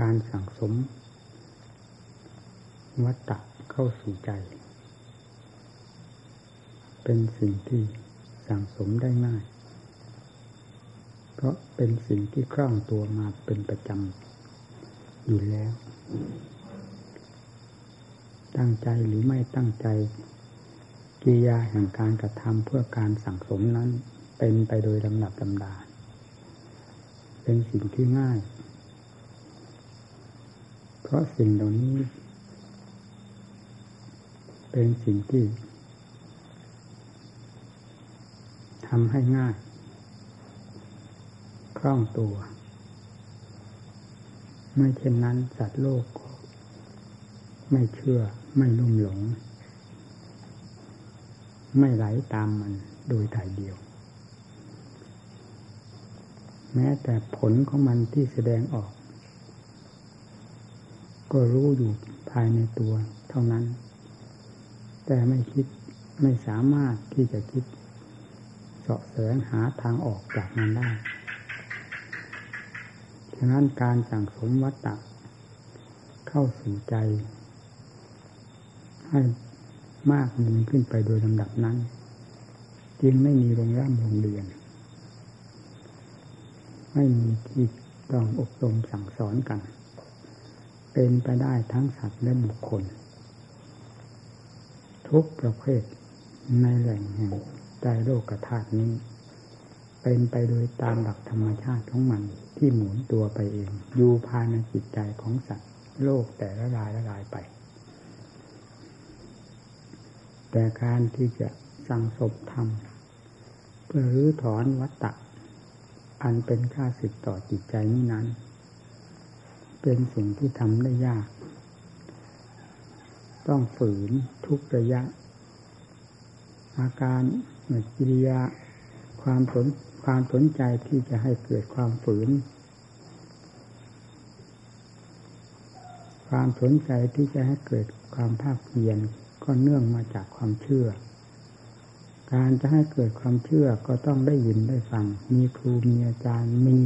การสั่งสม วัตตะเข้าสู่ใจ เป็นสิ่งที่สั่งสมได้ง่าย เพราะเป็นสิ่งที่คล่องตัวมาเป็นประจำอยู่แล้ว ตั้งใจหรือไม่ตั้งใจกิยาแห่งการกระทำเพื่อการสั่งสมนั้น เป็นไปโดยลำดับลำดาเป็นสิ่งที่ง่าย เพราะสิ่งเหล่านี้ เป็นสิ่งที่ทำให้ง่าย คล่องตัว ไม่เช่นนั้นสัตว์โลก ไม่เชื่อไม่ลุ่มหลง ไม่ไหลตามมันโดยถ่ายเดียว แม้แต่ผลของมันที่แสดงออก ก็รู้อยู่ภายในตัวเท่านั้น แต่ไม่คิดไม่สามารถที่จะคิดเสาะแสวงหาทางออกจากมันได้ฉะนั้นการสั่งสมวัตตะเข้าสู่ใจ ให้มากมีขึ้นไปโดยลำดับนั้น จึงไม่มีโรงร่ำโรงเรียน ไม่มีที่ต้องอบรมสั่งสอนกัน เป็นไปได้ทั้งสัตว์และบุคคล ทุกประเภทในแหล่งแห่งใจโลกธาตุนี้ เป็นไปโดยตามหลักธรรมชาติของมันที่หมุนตัวไปเอง อยู่ภายในจิตใจของสัตว์โลกแต่ละรายละรายไป แต่การที่จะสั่งสบทำเพื่อรื้อถอนวัตตะ อันเป็นค่าสิทต่อจิตใจนี้นั้น เป็นสิ่งที่ทำได้ยาก ต้องฝืนทุกระยะ อาการกิริยาความสนความสนใจที่จะให้เกิดความฝืน ความสนใจที่จะให้เกิดความภาคเพียรก็เนื่องมาจากความเชื่อ การจะให้เกิดความเชื่อก็ต้องได้ยินได้ฟัง มีครูมีอาจารย์มี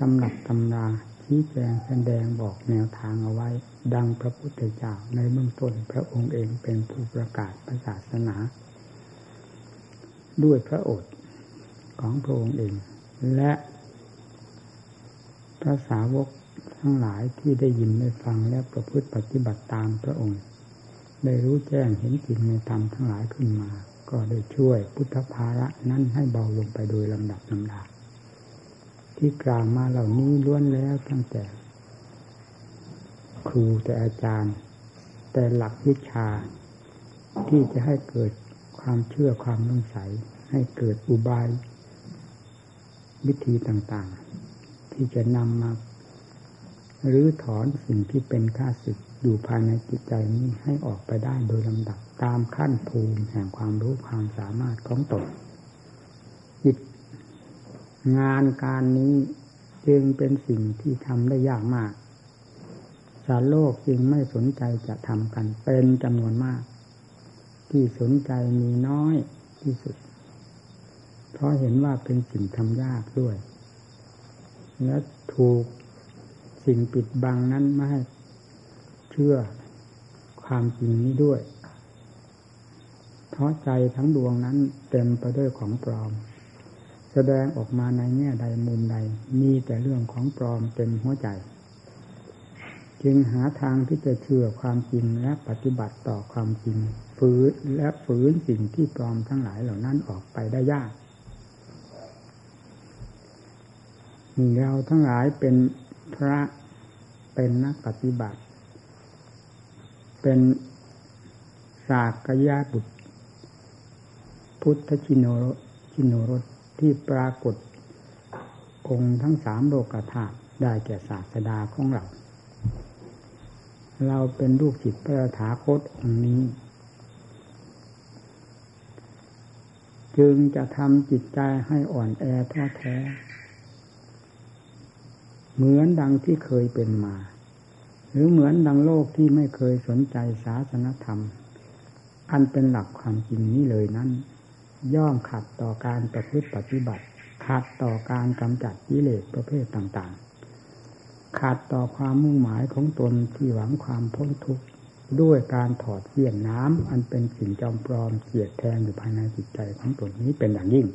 ตำหนักตำรา ชี้แจงแสดงบอกแนวทางเอาไว้ ดังพระพุทธเจ้าในเบื้องต้นพระองค์เองเป็นผู้ประกาศศาสนา ด้วยพระโอษฐ์ของพระองค์เอง และพระสาวกทั้งหลายที่ได้ยินได้ฟังและประพฤติปฏิบัติตามพระองค์ ได้รู้แจ้งเห็นจริงในธรรมทั้งหลายขึ้นมา ก็ได้ช่วยพุทธภาระนั้นให้เบาลงไปโดยลำดับลำดา ที่กล่าวมาเหล่านี้ล้วนแล้วตั้งแต่ ครูแต่อาจารย์ แต่หลักวิชา ที่จะให้เกิดความเชื่อความนุ่งใส ให้เกิดอุบาย วิธีต่างๆ ที่จะนำมาหรือถอนสิ่งที่เป็นค่าศึกอยู่ภายในจิตใจนี้ให้ออกไปได้โดยลำดับตามขั้นภูมิแห่งความรู้ความสามารถของตน งานการนี้จึงเป็นสิ่งที่ทำได้ยากมากสารโลกจึงไม่สนใจจะทำกันเป็นจำนวนมาก ที่สนใจมีน้อยที่สุด เพราะเห็นว่าเป็นสิ่งทำยากด้วย และถูกสิ่งปิดบังนั้นไม่ให้เชื่อความจริงนี้ด้วย เพราะใจทั้งดวงนั้นเต็มไปด้วยของปลอม แสดงออกมาในแง่ใดมุมใด มีแต่เรื่องของปลอมเต็มหัวใจ จึงหาทางที่จะเชื่อความจริงและปฏิบัติต่อความจริงฝืนและฝืนสิ่งที่ปลอมทั้งหลายเหล่านั้นออกไปได้ยากเราทั้งหลายเป็นพระเป็นนักปฏิบัติ เป็นสากยาบุตร พุทธชินโนชินโนรส ที่ปรากฏองค์ทั้งสามโลกธาตุได้แก่ศาสดาของเรา เราเป็นลูกศิษย์พระถาคตองค์นี้ จึงจะทำจิตใจให้อ่อนแอท้อแท้ เหมือนดังที่เคยเป็นมา หรือเหมือนดังโลกที่ไม่เคยสนใจศาสนธรรม อันเป็นหลักความจริงนี้เลยนั้น ย่อมขัดต่อการประพฤติปฏิบัติ ขัดต่อการกำจัดกิเลสประเภทต่างๆขาดต่อความมุ่งหมายของตนที่หวังความพ้นทุกข์ด้วยการถอดเสี้ยนน้ำอันเป็นสิ่งจอมปลอมเสียดแทงอยู่ภายในจิตใจของตนนี้เป็นอย่างยิ่ง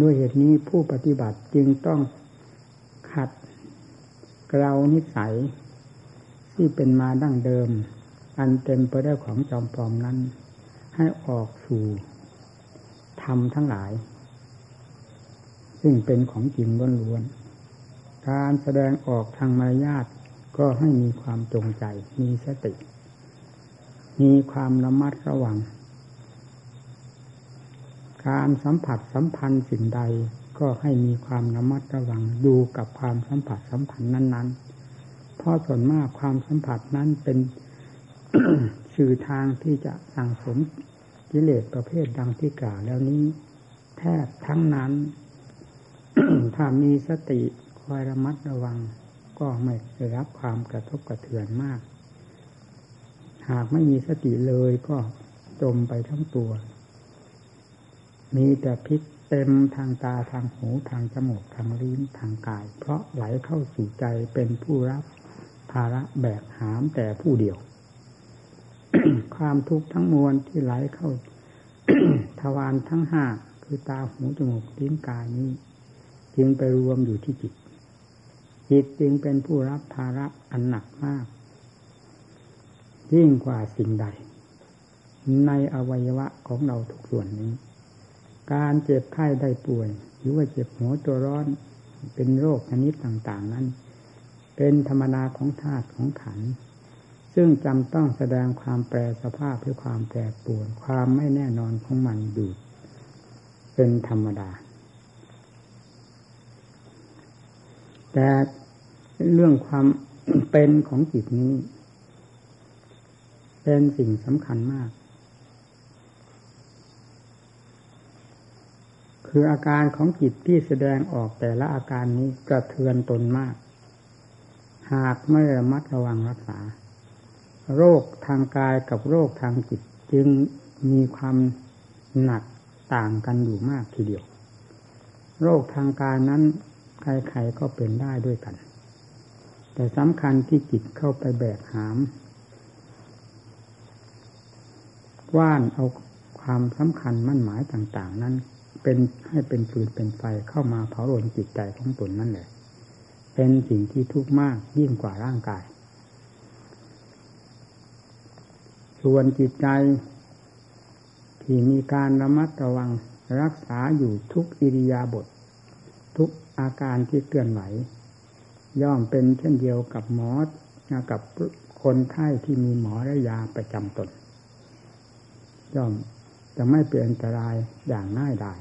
ด้วยเหตุนี้ผู้ปฏิบัติจึงต้องขัดเกลานิสัย ที่เป็นมาดั้งเดิม อันเต็มไปด้วยของจอมปลอมนั้น ให้ออกสู่ธรรมทั้งหลาย ซึ่งเป็นของจริงล้วนๆการแสดงออกทางมารยาทก็ให้มีความจงใจมีสติ มีความระมัดระวัง การสัมผัสสัมพันธ์สิ่งใดก็ให้มีความระมัดระวังดูกับความสัมผัสสัมพันธ์นั้น ๆ เพราะส่วนมากความสัมผัสนั้นเป็น สื่อทางที่จะสั่งสมกิเลสประเภทดังที่กล่าวแล้วนี้แทบทั้งนั้น ถ้ามีสติคอยระมัดระวัง ก็ไม่ได้รับความกระทบกระเทือนมาก หากไม่มีสติเลยก็จมไปทั้งตัว มีแต่พิษเต็มทางตาทางหูทางจมูกทางลิ้นทางกาย เพราะไหลเข้าสู่ใจเป็นผู้รับภาระแบกหามแต่ผู้เดียว ความทุกข์ทั้งมวลที่ไหลเข้าทวารทั้งห้าคือตาหูจมูกลิ้นกายนี้ จึงไปรวมอยู่ที่จิต จิตจึงเป็นผู้รับภาระอันหนักมาก ยิ่งกว่าสิ่งใด ในอวัยวะของเราทุกส่วนนี้ การเจ็บไข้ได้ป่วย หรือว่าเจ็บหัวตัวร้อนเป็นโรคชนิดต่าง ๆ นั้น เป็นธรรมนาของธาตุของขันธ์ ซึ่งจำต้องแสดงความแปรสภาพเพื่อความแปรปรวน ความไม่แน่นอนของมันอยู่เป็นธรรมดา แต่เรื่องความเป็นของจิตนี้ เป็นสิ่งสำคัญมาก คืออาการของจิตที่แสดงออกแต่ละอาการนี้กระเทือนตนมาก หากไม่ระมัดระวังรักษา โรคทางกายกับโรคทางจิต จึงมีความหนักต่างกันอยู่มากทีเดียว โรคทางกายนั้นใครๆก็เป็นได้ด้วยกัน แต่สำคัญที่จิตเข้าไปแบกหาม ว่านเอาความสำคัญมั่นหมายต่าง ๆ นั้น เป็นให้เป็นปืนเป็นไฟเข้ามาเผาโลนจิตใจของตนนั่นแหละ เป็นสิ่งที่ทุกข์มากยิ่งกว่าร่างกาย ส่วนจิตใจ ที่มีการระมัดระวังรักษาอยู่ทุกอิริยาบถทุกอาการที่เคลื่อนไหว ย่อมเป็นเช่นเดียวกับหมอกับคนไข้ที่มีหมอและยาประจำตน ย่อมจะไม่เป็นอันตรายอย่างง่ายดาย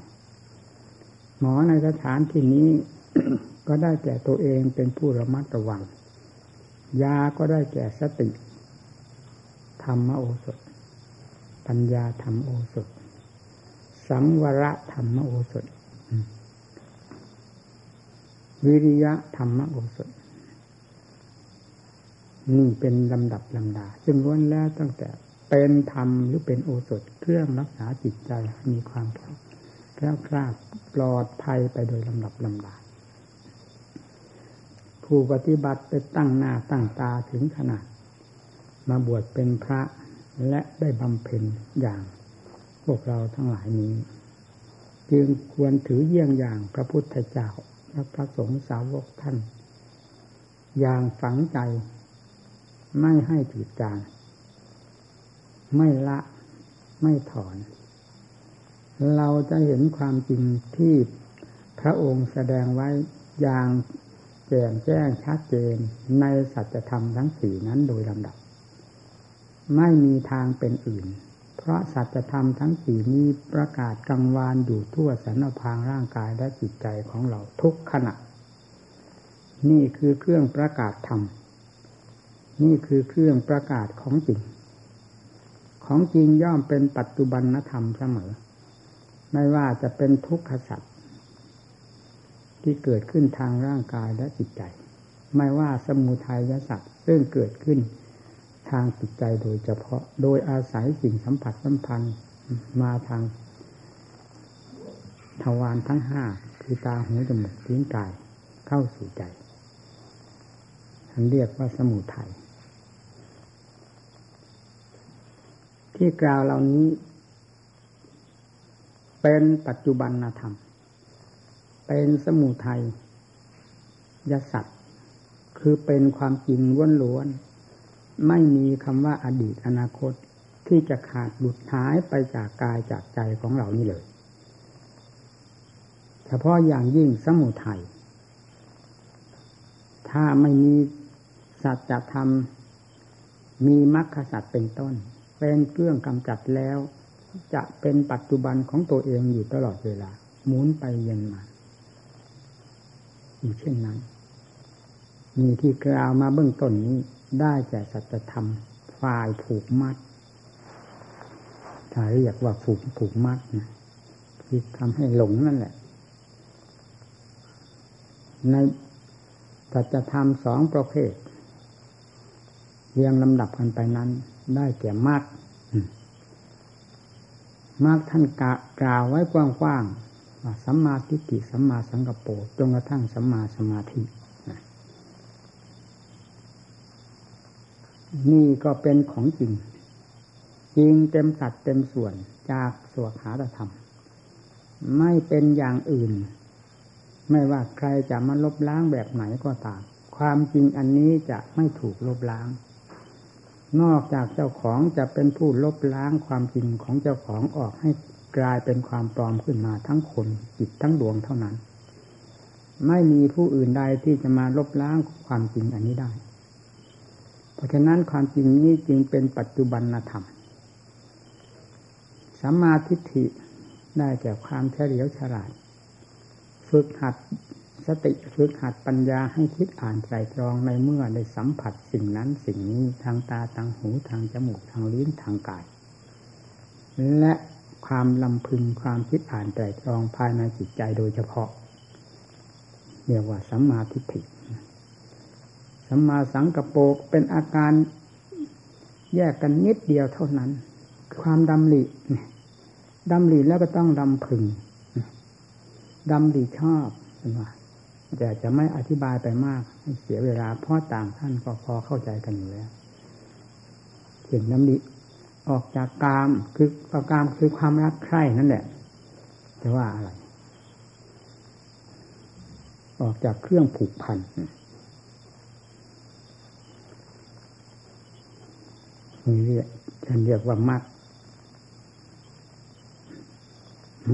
หมอในสถานที่นี้ ก็ได้แก่ตัวเองเป็นผู้ระมัดระวัง ยาก็ได้แก่สติ ธรรมโอสถ ปัญญาธรรมโอสถ สังวรธรรมโอสถ วิริยะธรรมโอสถนี่เป็นลำดับลำดา ซึ่งล้วนแล้วตั้งแต่เป็นธรรมหรือเป็นโอสถเครื่องรักษาจิตใจมีความแคล้วคลาดปลอดภัยไปโดยลำดับลำดา ผู้ปฏิบัติไปตั้งหน้าตั้งตาถึงขนาด มาบวชเป็นพระและได้บำเพ็ญอย่างพวกเราทั้งหลายนี้ จึงควรถือเยี่ยงอย่างพระพุทธเจ้าและพระสงฆ์สาวกท่าน อย่างฝังใจ ไม่ให้ถือจางไม่ละไม่ถอน เราจะเห็นความจริงที่พระองค์แสดงไว้อย่างแจ่มแจ้งชัดเจนในสัจธรรมทั้งสี่นั้นโดยลำดับ ไม่มีทางเป็นอื่น เพราะสัจธรรมทั้งสี่นี้ประกาศกังวานอยู่ทั่วสรรพางร่างกายและจิตใจของเราทุกขณะ นี่คือเครื่องประกาศธรรม นี่คือเครื่องประกาศของจริง ของจริงย่อมเป็นปัจจุบันธรรมเสมอ ไม่ว่าจะเป็นทุกขสัตว์ที่เกิดขึ้นทางร่างกายและจิตใจ ไม่ว่าสมุทัยสัตว์ซึ่งเกิดขึ้น ทางจิตใจโดยเฉพาะ โดยอาศัยสิ่งสัมผัสสัมพันธ์มาทางทวารทั้งห้าคือตาหูจมูกลิ้นกายเข้าสู่ใจท่านเรียกว่าสมุทัยที่กล่าวเหล่านี้ เป็นปัจจุบันธรรม เป็นสมุทัยยสัตว์คือเป็นความจริงล้วนๆ ไม่มีคำว่าอดีตอนาคตที่จะขาดหลุดหายไปจากกายจากใจของเรานี่เลย เฉพาะอย่างยิ่งสมุทัยถ้าไม่มีสัจธรรม มีมรรคสัตว์เป็นต้น เป็นเครื่องกำจัดแล้ว จะเป็นปัจจุบันของตัวเองอยู่ตลอดเวลา หมุนไปเย็นมา อยู่เช่นนั้น มีที่กล่าวมาเบื้องต้นนี้ ได้แก่สัจธรรมฝ่ายผูกมัดถ้าเรียกว่าผูกผูกมัดนะคือทำให้หลงนั่นแหละ ในสัจธรรมสองประเภทเรียงลำดับกันไปนั้น ได้แก่มรรคมรรคท่านกล่าวไว้กว้างๆว่าสัมมาทิฏฐิสัมมาสังกปรจนกระทั่งสัมมาสมาธิ นี่ก็เป็นของจริง จริงเต็มสัดเต็มส่วนจากสวขาธรรม ไม่เป็นอย่างอื่น ไม่ว่าใครจะมาลบล้างแบบไหนก็ตาม ความจริงอันนี้จะไม่ถูกลบล้าง นอกจากเจ้าของจะเป็นผู้ลบล้างความจริงของเจ้าของออกให้กลายเป็นความปลอมขึ้นมาทั้งคนจิตทั้งดวงเท่านั้น ไม่มีผู้อื่นใดที่จะมาลบล้างความจริงอันนี้ได้ ราะฉะนั้นความจริงนี้จึงเป็นปัจจุบันธรรมสัมมาทิฏฐิได้แก่ความเฉลียวฉลาด ฝึกหัดสติฝึกหัดปัญญาให้คิดอ่านใจตรองในเมื่อได้สัมผัสสิ่งนั้นสิ่งนี้ทางตาทางหูทางจมูกทางลิ้นทางกาย และความลำพึงความคิดอ่านใจตรองภายในจิตใจโดยเฉพาะเรียกว่าสัมมาทิฏฐิ สัมมาสังกโปรเป็นอาการแยกกันนิดเดียวเท่านั้น ความดำริดำริแล้วก็ต้องดำพึงดำริชอบเป็นว่าแต่จะไม่อธิบายไปมากเสียเวลาเพราะต่างท่านก็พอเข้าใจกันอยู่แล้วเห็นน้ำดิออกจากกามคือประกามคือความรักใคร่นั่นแหละจะว่าอะไร ออกจากเครื่องผูกพัน นี่เรียกฉันเรียกว่ามัค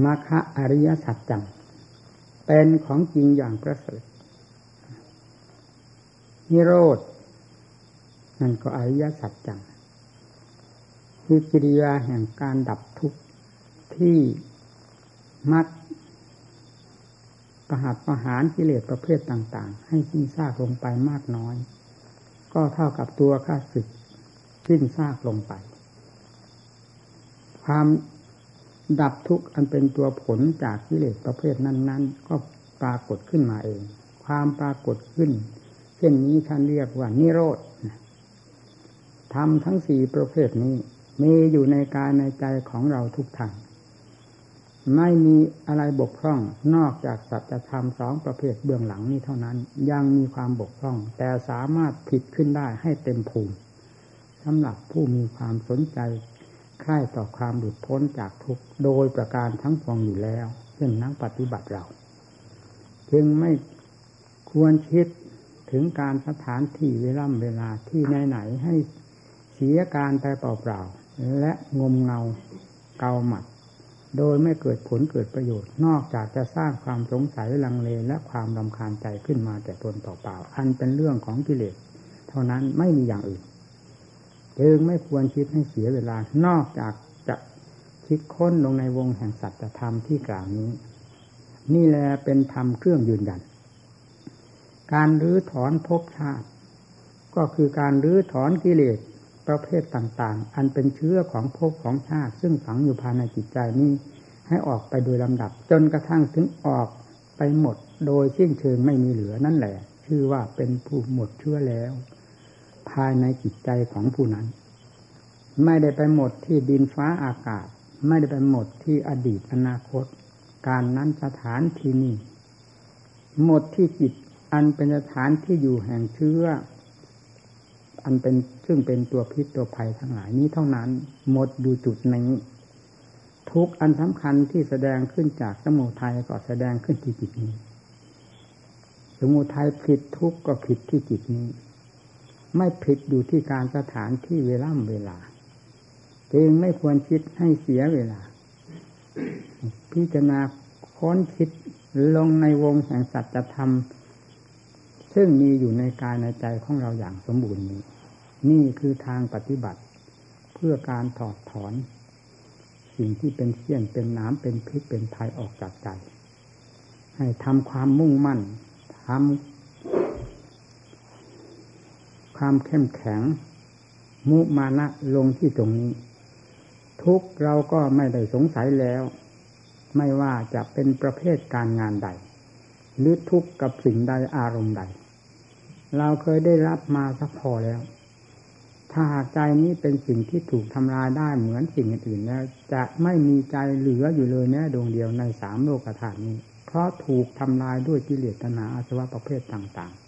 มัคคะอริยสัจจัง เป็นของจริงอย่างประเสริฐนิโรธนั่นก็อริยสัจจังคือกิริยาแห่งการดับทุกข์ที่มัดประหัตประหารกิเลสประเภทต่าง ๆ ให้สิ้นซากลงไปมากน้อย ก็เท่ากับตัวข้าศึก สิ้นซากลงไป ความดับทุกข์อันเป็นตัวผลจากกิเลสประเภทนั้น ๆ ก็ปรากฏขึ้นมาเอง ความปรากฏขึ้น เช่นนี้ท่านเรียกว่านิโรธทำทั้งสี่ประเภทนี้ มีอยู่ในกายในใจของเราทุกท่านไม่มีอะไรบกพร่องนอกจากสัจธรรมสองประเภทเบื้องหลังนี้เท่านั้น ยังมีความบกพร่อง แต่สามารถผิดขึ้นได้ให้เต็มภูมิ สำหรับผู้มีความสนใจใคร่ต่อความหลุดพ้นจากทุกโดยประการทั้งปวงอยู่แล้วเช่นนักปฏิบัติเรา จึงไม่ควรคิดถึงการสถานที่เวลาเวลาที่ไหนๆให้เสียการไปเปล่าๆและงมเงาเกาหมัด โดยไม่เกิดผลเกิดประโยชน์ นอกจากจะสร้างความสงสัยลังเลและความรำคาญใจขึ้นมาแต่ตนต่อเปล่าอันเป็นเรื่องของกิเลสเท่านั้นไม่มีอย่างอื่น จึงไม่ควรคิดให้เสียเวลานอกจากจะคิดค้นลงในวงแห่งสัจธรรมที่กล่าวนี้ นี่แหละเป็นธรรมเครื่องยืนยัน การรื้อถอนภพชาติ ก็คือการรื้อถอนกิเลสประเภทต่างๆ อันเป็นเชื้อของภพของชาติ ซึ่งฝังอยู่ภายในจิตใจนี้ ให้ออกไปโดยลำดับ จนกระทั่งถึงออกไปหมด โดยสิ้นเชิงไม่มีเหลือนั่นแหละ ชื่อว่าเป็นผู้หมดเชื้อแล้ว ภายในจิตใจของผู้นั้น ไม่ได้ไปหมดที่ดินฟ้าอากาศ ไม่ได้ไปหมดที่อดีตอนาคต การนั้นสถานที่นี้หมดที่จิตอันเป็นสถานที่อยู่แห่งเชื้อ อันเป็นซึ่งเป็นตัวพิษตัวภัยทั้งหลายนี้เท่านั้น หมดอยู่จุดนี้ทุกอันสำคัญที่แสดงขึ้นจากสมุทัยก็แสดงขึ้นที่จิตนี้ สมุทัยผิดทุกก็ผิดที่จิตนี้ ไม่ผิดอยู่ที่การสถานที่เวลาเวลา จึงไม่ควรคิดให้เสียเวลา พิจารณาค้นคิดลงในวงแห่งสัจธรรม ซึ่งมีอยู่ในกายในใจของเราอย่างสมบูรณ์นี้ นี่คือทางปฏิบัติ เพื่อการถอดถอน สิ่งที่เป็นเสี้ยนเป็นน้ำเป็นพิษเป็นภัยออกจากใจ ให้ทำความมุ่งมั่นทำ ความเข้มแข็ง มุมานะลงที่ตรงนี้ ทุกเราก็ไม่ได้สงสัยแล้ว ไม่ว่าจะเป็นประเภทการงานใด หรือทุกข์กับสิ่งใดอารมณ์ใด เราเคยได้รับมาสักพอแล้ว ถ้าหากใจนี้เป็นสิ่งที่ถูกทำลายได้เหมือนสิ่งอื่นแล้ว จะไม่มีใจเหลืออยู่เลยแม้ดวงเดียวในสามโลกธาตุนี้ เพราะถูกทำลายด้วยกิเลสตนาอาสวะประเภทต่างๆ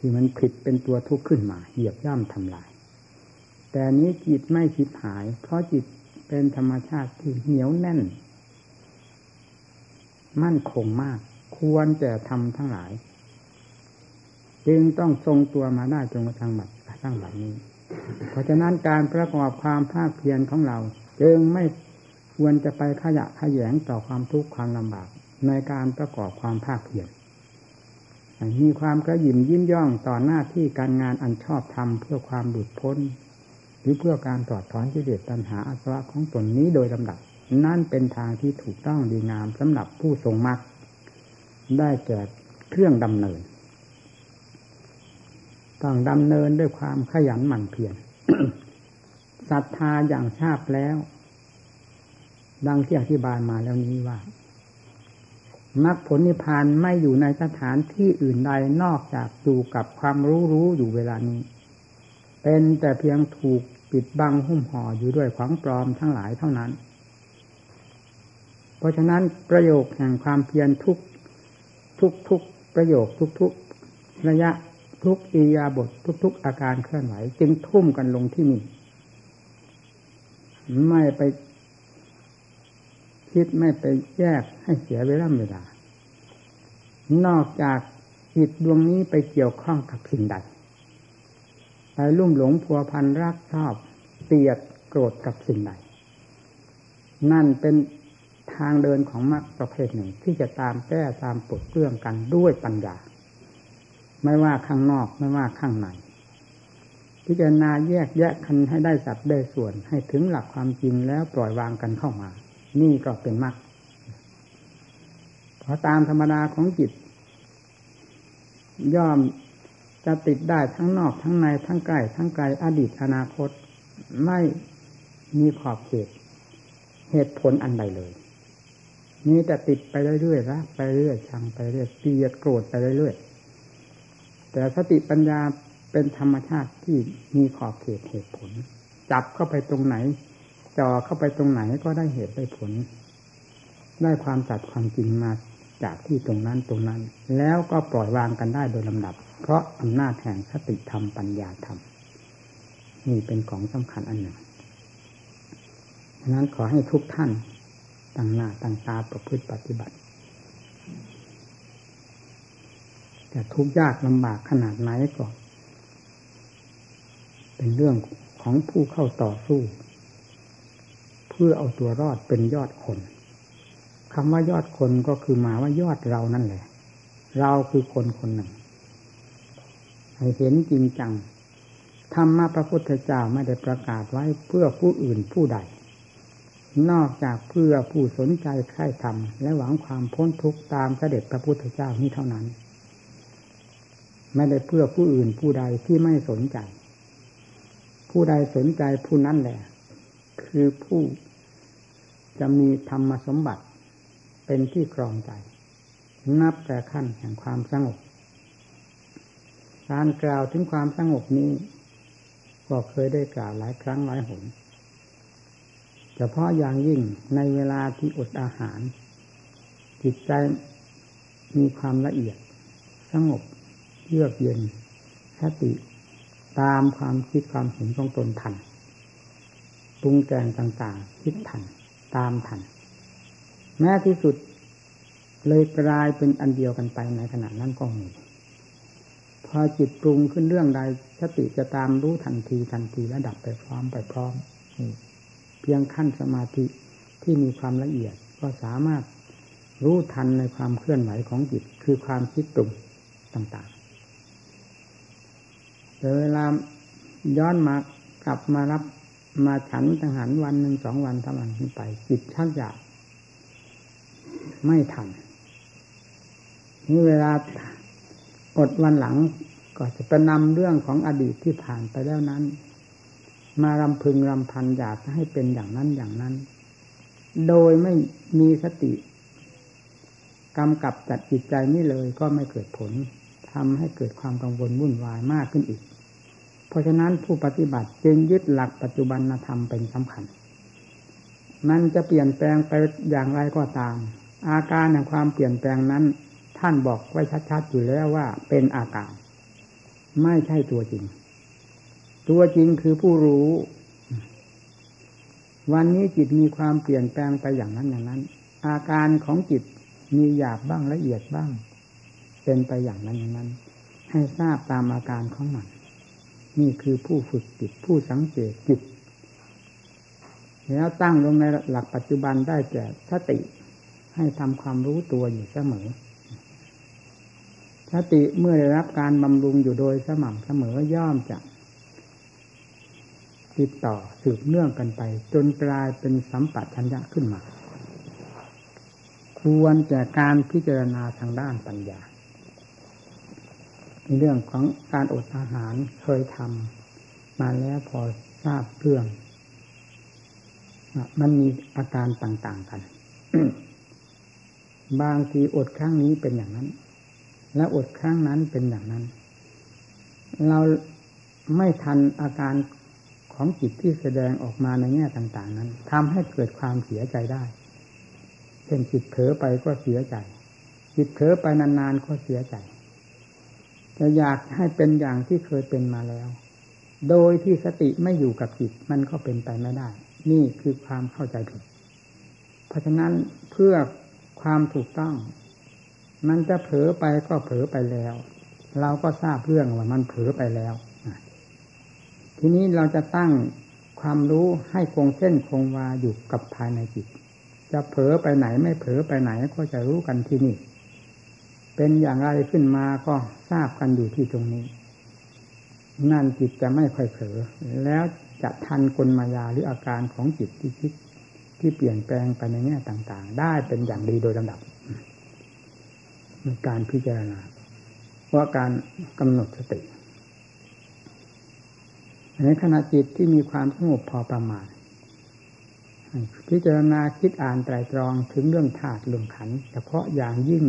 ที่มันผิดเป็นตัวทุกข์ขึ้นมา เหยียบย่ำทำลาย แต่นี้จิตไม่คิดหาย เพราะจิตเป็นธรรมชาติที่เหนียวแน่น มั่นคงมาก ควรจะทำทั้งหลาย จึงต้องทรงตัวมาได้จนกระทั่งบัดกระทั่งบัดนี้ เพราะฉะนั้นการประกอบความภาคเพียรของเรา จึงไม่ควรจะไปขยะขยงต่อความทุกข์ความลำบาก ในการประกอบความภาคเพียร มีความกระยิมยิ้มย่องต่อหน้าที่การงานอันชอบทำเพื่อความหลุดพ้น หรือเพื่อการถอดถอนกิเลสตัณหาอาสวะของตนนี้โดยลำดับ นั่นเป็นทางที่ถูกต้องดีงามสำหรับผู้ทรงมรรคได้แก่เครื่องดำเนิน ต้องดำเนินด้วยความขยันหมั่นเพียรศรัทธาอย่างชาบแล้ว ดังที่อธิบายมาแล้วนี้ว่า มรรคผลนิพพานไม่อยู่ในสถานที่อื่นใดนอกจากอยู่กับความรู้รู้อยู่เวลานี้ เป็นแต่เพียงถูกปิดบังหุ้มห่ออยู่ด้วยของปลอมทั้งหลายเท่านั้น เพราะฉะนั้นประโยคแห่งความเพียรทุกทุกทุกประโยคทุกทุกระยะทุกอียาบททุกทุกอาการเคลื่อนไหว จึงทุ่มกันลงที่นี่ ไม่ไป คิดไม่ไปแยกให้เสียเวลาเวลา นอกจากจิตดวงนี้ไปเกี่ยวข้องกับสิ่งใดไปลุ่มหลงพัวพันรักชอบเตียดโกรธกับสิ่งใด นั่นเป็นทางเดินของมรรคประเภทหนึ่งที่จะตามแก้ตามปลดเรื่องกันด้วยปัญญา ไม่ว่าข้างนอกไม่ว่าข้างในพิจารณาแยกแยะคันให้ได้สัดได้ส่วนให้ถึงหลักความจริงแล้วปล่อยวางกันเข้ามา นี่ก็เป็นมรรคเพราะตามธรรมดาของจิต ย่อมจะติดได้ทั้งนอกทั้งในทั้งใกล้ทั้งไกลอดีตอนาคต ไม่มีขอบเขตเหตุผลอันใดเลยนี่แต่ติดไปเรื่อยๆรักไปเรื่อยชังไปเรื่อยเกลียดโกรธไปเรื่อยแต่สติปัญญาเป็นธรรมชาติที่มีขอบเขตเหตุผล จับเข้าไปตรงไหน จ่อเข้าไปตรงไหนก็ได้เหตุได้ผล ได้ความจัดความจริงมาจากที่ตรงนั้นตรงนั้น แล้วก็ปล่อยวางกันได้โดยลำดับ เพราะอำนาจแห่งสติธรรมปัญญาธรรมนี่เป็นของสำคัญอันหนึ่งดังนั้นขอให้ทุกท่านตั้งหน้าตั้งตาประพฤติปฏิบัติแต่ทุกยากลำบากขนาดไหนก็เป็นเรื่องของผู้เข้าต่อสู้ เพื่อเอาตัวรอดเป็นยอดคนคำว่ายอดคนก็คือหมายว่ายอดเรานั่นแหละ เราคือคนคนหนึ่งให้เห็นจริงจังธรรมะพระพุทธเจ้าไม่ได้ประกาศไว้เพื่อผู้อื่นผู้ใด นอกจากเพื่อผู้สนใจใคร่ธรรมและหวังความพ้นทุกข์ตามเสด็จพระพุทธเจ้านี้เท่านั้น ไม่ได้เพื่อผู้อื่นผู้ใดที่ไม่สนใจ ผู้ใดสนใจผู้นั้นแหละ คือผู้จะมีธรรมสมบัติเป็นที่ครองใจ นับแต่ขั้นแห่งความสงบการกล่าวถึงความสงบนี้ก็เคยได้กล่าวหลายครั้งหลายหนเฉพาะอย่างยิ่งในเวลาที่อดอาหาร จิตใจมีความละเอียด สงบเยือกเย็นสติตามความคิดความเห็นของตนทัน ปรุงแต่งต่าง ๆ คิดทัน ตามทัน แม้ที่สุดเลยกลายเป็นอันเดียวกันไปในขณะนั้นก็มีพอจิตปรุงขึ้นเรื่องใดสติจะตามรู้ทันทีทันทีและดับไปพร้อมไปพร้อมเพียงขั้นสมาธิที่มีความละเอียดก็สามารถรู้ทันในความเคลื่อนไหวของจิตคือความคิดตรุงต่างๆแต่เวลาย้อนมากลับมารับ มาฉันทหารวันหนึ่งสองวันทำวันขึ้นไป จิตชักอยากไม่ทันนี่เวลาอดวันหลังก็จะไปนำเรื่องของอดีตที่ผ่านไปแล้วนั้น มารำพึงรำพันอยากให้เป็นอย่างนั้นอย่างนั้น โดยไม่มีสติกำกับจัดจิตใจนี่เลยก็ไม่เกิดผลทำให้เกิดความกังวลวุ่นวายมากขึ้นอีก เพราะฉะนั้นผู้ปฏิบัติจึงยึดหลักปัจจุบันธรรมเป็นสำคัญ มันจะเปลี่ยนแปลงไปอย่างไรก็ตาม อาการแห่งความเปลี่ยนแปลงนั้น ท่านบอกไว้ชัดๆอยู่แล้วว่าเป็นอาการ ไม่ใช่ตัวจริง ตัวจริงคือผู้รู้ วันนี้จิตมีความเปลี่ยนแปลงไปอย่างนั้นอย่างนั้น อาการของจิตมีหยาบบ้างละเอียดบ้าง เป็นไปอย่างนั้นอย่างนั้น ให้ทราบตามอาการของมัน นี่คือผู้ฝึกจิตผู้สังเกตจิตแล้วตั้งลงในหลักปัจจุบันได้แก่สติ ให้ทำความรู้ตัวอยู่เสมอสติเมื่อได้รับการบำรุงอยู่โดยสม่ำเสมอย่อมจะ ติดต่อสืบเนื่องกันไป จนกลายเป็นสัมปัชัญญะขึ้นมา ควรแก่การพิจารณาทางด้านปัญญา เรื่องของการอดอาหารเคยทำมาแล้วพอทราบเรื่อง มันมีอาการต่าง ๆ กัน บางทีอดครั้งนี้เป็นอย่างนั้น และอดครั้งนั้นเป็นอย่างนั้น เราไม่ทันอาการของจิตที่แสดงออกมาในแง่ต่าง ๆ นั้นทำให้เกิดความเสียใจได้เช่นจิตเผลอไปก็เสียใจจิตเผลอไปนานๆก็เสียใจ จะอยากให้เป็นอย่างที่เคยเป็นมาแล้ว โดยที่สติไม่อยู่กับจิตมันก็เป็นไปไม่ได้ นี่คือความเข้าใจผิด เพราะฉะนั้นเพื่อความถูกต้อง มันจะเผลอไปก็เผลอไปแล้ว เราก็ทราบเรื่องว่ามันเผลอไปแล้ว ทีนี้เราจะตั้งความรู้ให้คงเส้นคงวาอยู่กับภายในจิต จะเผลอไปไหนไม่เผลอไปไหนก็จะรู้กันที่นี่ เป็นอย่างไรขึ้นมาก็ทราบกันอยู่ที่ตรงนี้ นั่นจิตจะไม่ค่อยเผลอแล้วจะทันกลมายาหรืออาการของจิตที่คิดที่เปลี่ยนแปลงไปในแง่ต่าง ๆ ได้เป็นอย่างดีโดยลำดับการพิจารณาว่าการกำหนดสติในขณะจิตที่มีความสงบพอประมาณพิจารณาคิดอ่านไตรตรองถึงเรื่องธาตุเรื่องขันเฉพาะอย่างยิ่ง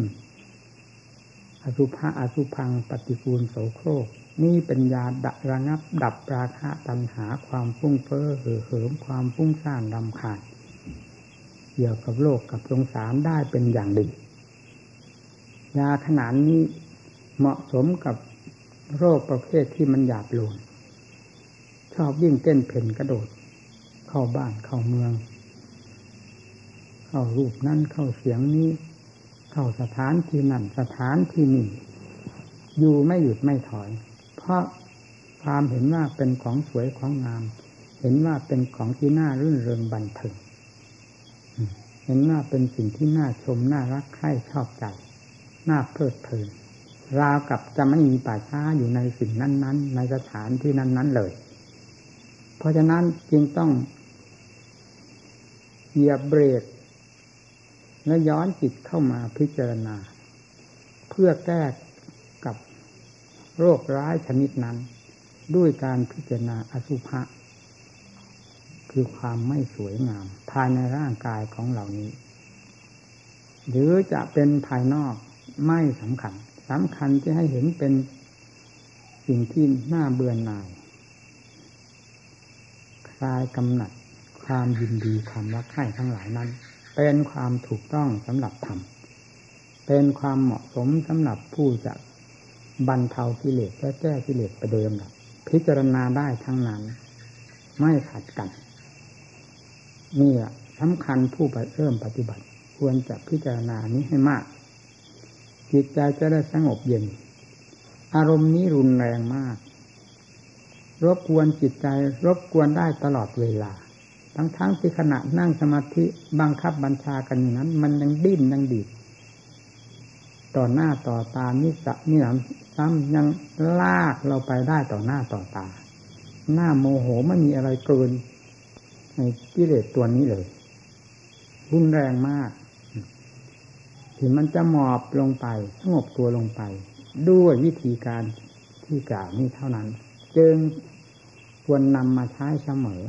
อสุภะอสุพังปฏิกูลโสโครก นี่เป็นยาดับระงับ ดับราคะตัณหาความฟุ้งเฟ้อเห่อเหิมความฟุ้งซ่านลำขาดเกี่ยวกับโลกกับสงสารได้เป็นอย่างดียาขนาดนี้เหมาะสมกับโรคประเภทที่มันหยาบโลนชอบยิ่งเต้นเพ่นกระโดด เข้าบ้านเข้าเมือง เข้ารูปนั่นเข้าเสียงนี้ เข้าสถานที่นั่นสถานที่นี่อยู่ไม่หยุดไม่ถอย เพราะความเห็นว่าเป็นของสวยของงาม เห็นว่าเป็นของที่น่ารื่นเริงบันเทิงเห็นว่าเป็นสิ่งที่น่าชมน่ารักใคร่ชอบใจน่าเพลิดเพลินราวกับจะไม่มีป่าช้าอยู่ในสิ่งนั้น ๆ ในสถานที่นั้น ๆเลย เพราะฉะนั้นจึงต้องเหยียบเบรก และย้อนจิตเข้ามาพิจารณา เพื่อแก้กับโรคร้ายชนิดนั้น ด้วยการพิจารณาอสุภะคือความไม่สวยงาม ภายในร่างกายของเหล่านี้ หรือจะเป็นภายนอกไม่สำคัญสำคัญที่ให้เห็นเป็นสิ่งที่น่าเบื่อหน่าย คลายกำหนัดความยินดีความรักใคร่ทั้งหลายนั้น เป็นความถูกต้องสำหรับธรรมเป็นความเหมาะสมสำหรับผู้จะบรรเทากิเลสและแก้กิเลสไปโดยลำดับพิจารณาได้ทั้งนั้น ไม่ขัดกันนี่สำคัญผู้ไปเริ่มปฏิบัติ ควรจะพิจารณานี้ให้มาก จิตใจจะได้สงบเย็น อารมณ์นี้รุนแรงมาก รบกวนจิตใจ รบกวนได้ตลอดเวลา ทั้งๆทที่ขณะนั่งสมาธิบังคับบัญชากันอย่างนั้น มันยังดิ้นยังดีดต่อหน้าต่อตานิสนี่หนซ้ำยังลากเราไปได้ต่อหน้าต่อตา หน้าโมโหไม่มีอะไรเกินในกิเลสตัวนี้เลยรุนแรงมาก ถึงมันจะหมอบลงไปสงบตัวลงไป ด้วยวิธีการที่กล่าวนี้เท่านั้น จึงควรนำมาใช้เสมอ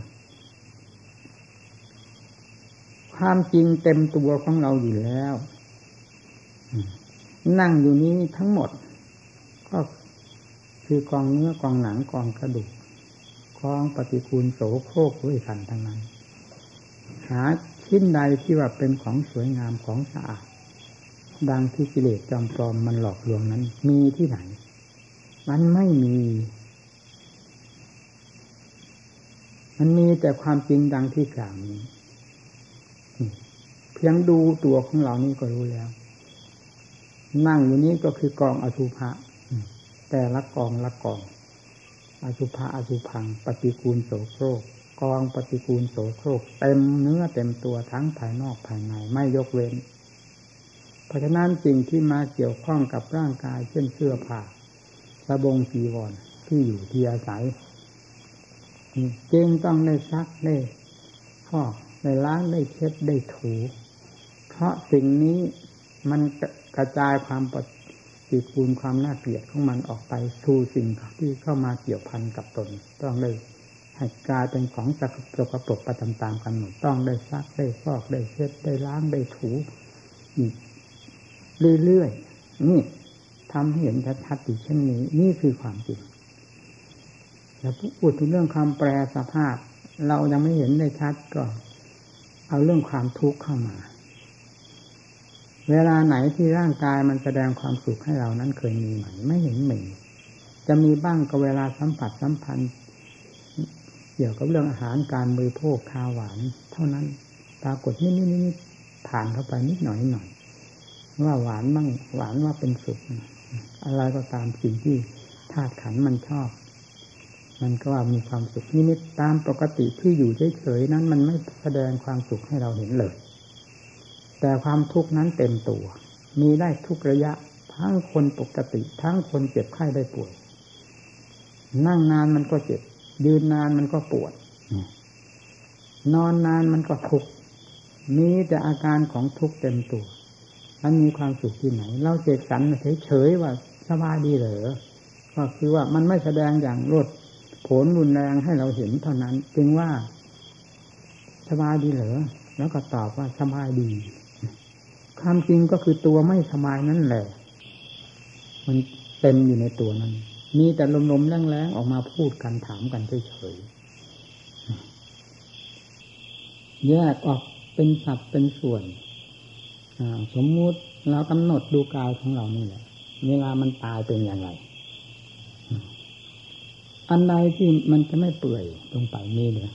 ความจริงเต็มตัวของเราอยู่แล้ว นั่งอยู่นี้ทั้งหมด ก็คือกองเนื้อกองหนังกองกระดูกกองปฏิคูลโสโครกด้วยกันทั้งนั้น หาชิ้นใดที่ว่าเป็นของสวยงามของสะอาดดังที่กิเลสจอมปลอมมันหลอกลวงนั้น มีที่ไหน มันไม่มี มันมีแต่ความจริงดังที่กล่าวนี้ พียงดูตัวของเรานี่ก็รู้แล้ว นั่งอยู่นี้ก็คือกองอสุภะแต่ละกองละกอง อสุภะอสุพัง ปฏิกูลโสโครกกองปฏิกูลโสโครกเต็มเนื้อเต็มตัวทั้งภายนอกภายในไม่ยกเว้น เพราะฉะนั้นสิ่งที่มาเกี่ยวข้องกับร่างกาย เช่นเสื้อผ้าสบงจีวรที่อยู่ที่อาศัยจึงต้องได้ซักได้พอกได้ล้างได้เช็ดได้ถู ราะสิ่งนี้มันกระจายความปฏิกูลความน่าเกลียดของมันออกไปสู่สิ่งที่เข้ามาเกี่ยวพันกับตน ต้องได้ให้กลายเป็นของสกปรกปรกไปตามๆกันหมดต้องได้ซักได้ฟอกได้เช็ดได้ล้างได้ถูอีกเรื่อยๆนี่ทำให้เห็นชัดๆอยู่เช่นนี้ นี่คือความจริงแล้วพูดถึงเรื่องความแปรสภาพ เรายังไม่เห็นได้ชัดก็ เอาเรื่องความทุกข์เข้ามา เวลาไหนที่ร่างกายมันแสดงความสุขให้เรานั้นเคยมีไหมไม่เห็นมีจะมีบ้างก็เวลาสัมผัสสัมพันธ์ เกี่ยวกับเรื่องอาหารการบริโภคคาหวาน เท่านั้นปรากฏนิดนิดนิดผ่านเข้าไปนิดหน่อยหน่อยว่าหวานมั่งหวานว่าเป็นสุขอะไรก็ตามสิ่งที่ธาตุขันมันชอบ มันก็ว่ามีความสุขนิดๆตามปกติที่อยู่เฉยๆนั้น มันไม่แสดงความสุขให้เราเห็นเลย แต่ความทุกข์นั้นเต็มตัว มีได้ทุกระยะ ทั้งคนปกติ ทั้งคนเจ็บไข้ได้ป่วย นั่งนานมันก็เจ็บ ยืนนานมันก็ปวด นอนนานมันก็ทุกข์มีแต่อาการของทุกข์เต็มตัวมันมีความสุขที่ไหน เราเจกสันเฉยๆว่าสบายดีเหรอก็คือว่ามันไม่แสดงอย่างรวดผลรุนแรงให้เราเห็นเท่านั้น จึงว่าสบายดีเหรอแล้วก็ตอบว่าสบายดี ความจริงก็คือตัวไม่สบายนั่นแหละ มันเต็มอยู่ในตัวนั้น มีแต่ลมๆแรงๆออกมาพูดกันถามกันเฉยๆแยกออกเป็นสัดเป็นส่วนสมมุติเรากำหนดดูกายของเรานี่แหละเวลามันตายเป็นอย่างไร อันใดที่มันจะไม่เปื่อยลงไปนี่เลย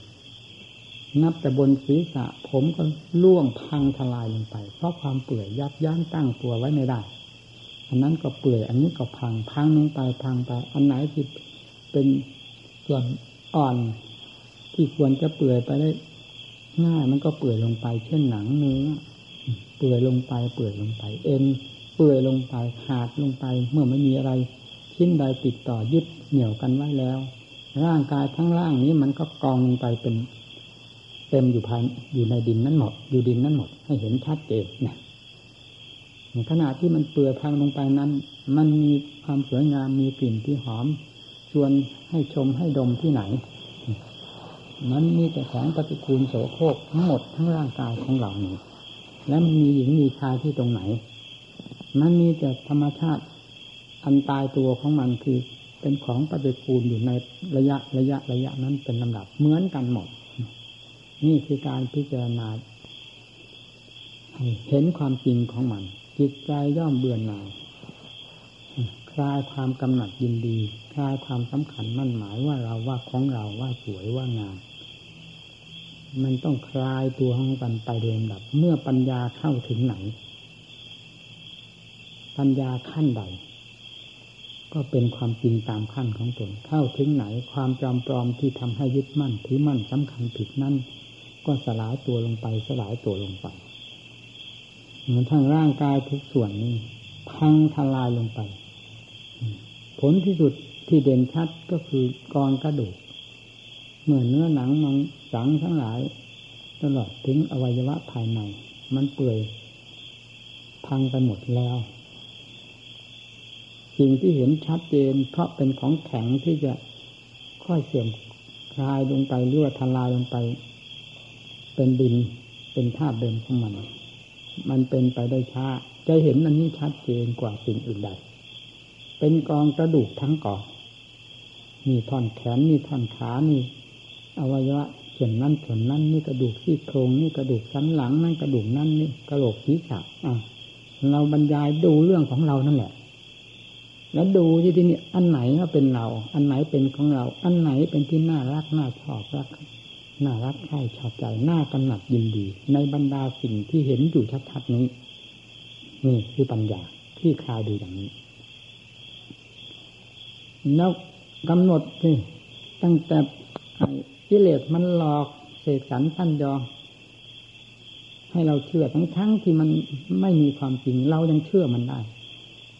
นับแต่บนศีรษะ ผมก็ล่วงพังทลายลงไป เพราะความเปื่อยยับยั้งตั้งตัวไว้ไม่ได้ อันนั้นก็เปื่อย อันนี้ก็พังพังลงไปพังไป อันไหนที่เป็นส่วนอ่อน ที่ควรจะเปื่อยไปได้ง่ายมันก็เปื่อยลงไป เช่นหนังเนื้อเปื่อยลงไป เปื่อยลงไป เอ็นเปื่อยลงไปขาดลงไป เมื่อไม่มีอะไร ชิ้นใดติดต่อยึดเหนี่ยวกันไว้แล้ว ร่างกายทั้งร่างนี้มันก็กองลงไปเป็น เต็มอยู่ภายอยู่ในดินนั้นหมดอยู่ดินนั้นหมด ให้เห็นชัดเจนนี่ยขณะที่มันเปื่อยพังลงไปนั้น มันมีความสวยงามมีกลิ่นที่หอม ชวนให้ชมให้ดมที่ไหนมันมีแต่ของปฏิกูลโสโครกทั้งหมดทั้งร่างกายของเรานี้แล้วมันมีหญิงมีชายที่ตรงไหน มันมีแต่ธรรมชาติอันตายตัวของมันคือเป็นของปฏิกูลอยู่ในระยะระยะระยะนั้นเป็นลำดับเหมือนกันหมด นี่คือการพิจารณาเห็นความจริงของมัน จิตใจย่อมเบื่อหน่ายคลายความกำหนัดยินดีคลายความสำคัญมั่นหมายว่าเราว่าของเราว่าสวยว่างามมันต้องคลายตัวของกันไปเรียนดับ เมื่อปัญญาเข้าถึงไหน ปัญญาขั้นใด ก็เป็นความจริงตามขั้นของตนเข้าถึงไหน ความจำปลอมที่ทำให้ยึดมั่นถือมั่นสำคัญผิดนั่น ก็สลายตัวลงไปสลายตัวลงไป เหมือนทั้งร่างกายทุกส่วนนี้พังทลายลงไป ผลที่สุดที่เด่นชัดก็คือกองกระดูกเมื่อเนื้อหนังมังสังทั้งหลาย ตลอดถึงอวัยวะภายใน มันเปื่อยพังไปหมดแล้ว สิ่งที่เห็นชัดเจนเพราะเป็นของแข็งที่จะค่อยเสื่อมคลายลงไปหรือว่าทลายลงไป เป็นดินเป็นธาตุเดิมของมัน มันเป็นไปได้ช้าจะเห็นอันนี้ชัดเจนกว่าสิ่งอื่นใด เป็นกองกระดูกทั้งกองมีท่อนแขนมีท่อนขานี่อวัยวะส่วนนั้นส่วนนั้นนี่กระดูกที่โครงนี่กระดูกสันหลังนั่นกระดูกนั่นนี่กระโหลกศีรษะอะเราบรรยายดูเรื่องของเรานั่นแหละ แล้วดูที่ที่นี่อันไหนก็เป็นเรา อันไหนเป็นของเรา อันไหนเป็นที่น่ารักน่าชอบรัก น่ารักใคร่ชอบใจน่ากำหนัดยินดี ในบรรดาสิ่งที่เห็นอยู่ชัดๆนี้นี่คือปัญญาที่คลายดูอย่างนี้ แล้วกำหนดสิตั้งแต่กิเลสมันหลอกเสกสรรปั้นยอให้เราเชื่อทั้งทั้งที่มันไม่มีความจริง เรายังเชื่อมันได้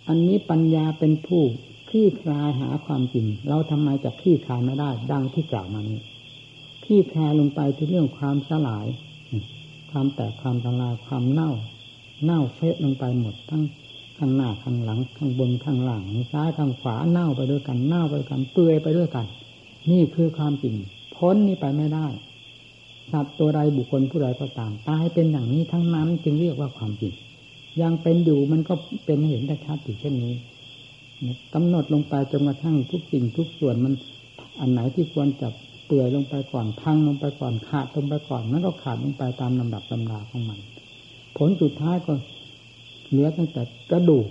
อันนี้ปัญญาเป็นผู้คลี่คลายหาความจริง เราทำไมจะคลี่คลายไม่ได้ ดังที่กล่าวมานี้ คลี่คลายลงไปที่เรื่องความสลาย ความแตกความทลายความเน่า เน่าเฟะลงไปหมดทั้งข้างหน้าข้างหลังข้างบนข้างหลังซ้ายข้างขวาเน่าไปด้วยกันเน่าไปด้วยกันเปื่อยไปด้วยกัน นี่คือความจริงพ้นนี้ไปไม่ได้สัตว์ตัวใดบุคคลผู้ใดก็ตามตายเป็นอย่างนี้ทั้งนั้นจึงเรียกว่าความจริงยังเป็นอยู่มันก็เป็นเห็นได้ชัดอยู่เช่นนี้กำหนดลงไปจนกระทั่งทุกสิ่งทุกส่วนมันอันไหนที่ควรจะ เปื่อยลงไปก่อนพังลงไปก่อนขาดลงไปก่อนนั้นก็ขาดลงไปตามลำดับลำดาของมัน ผลสุดท้ายก็เหลือตั้งแต่กระดูก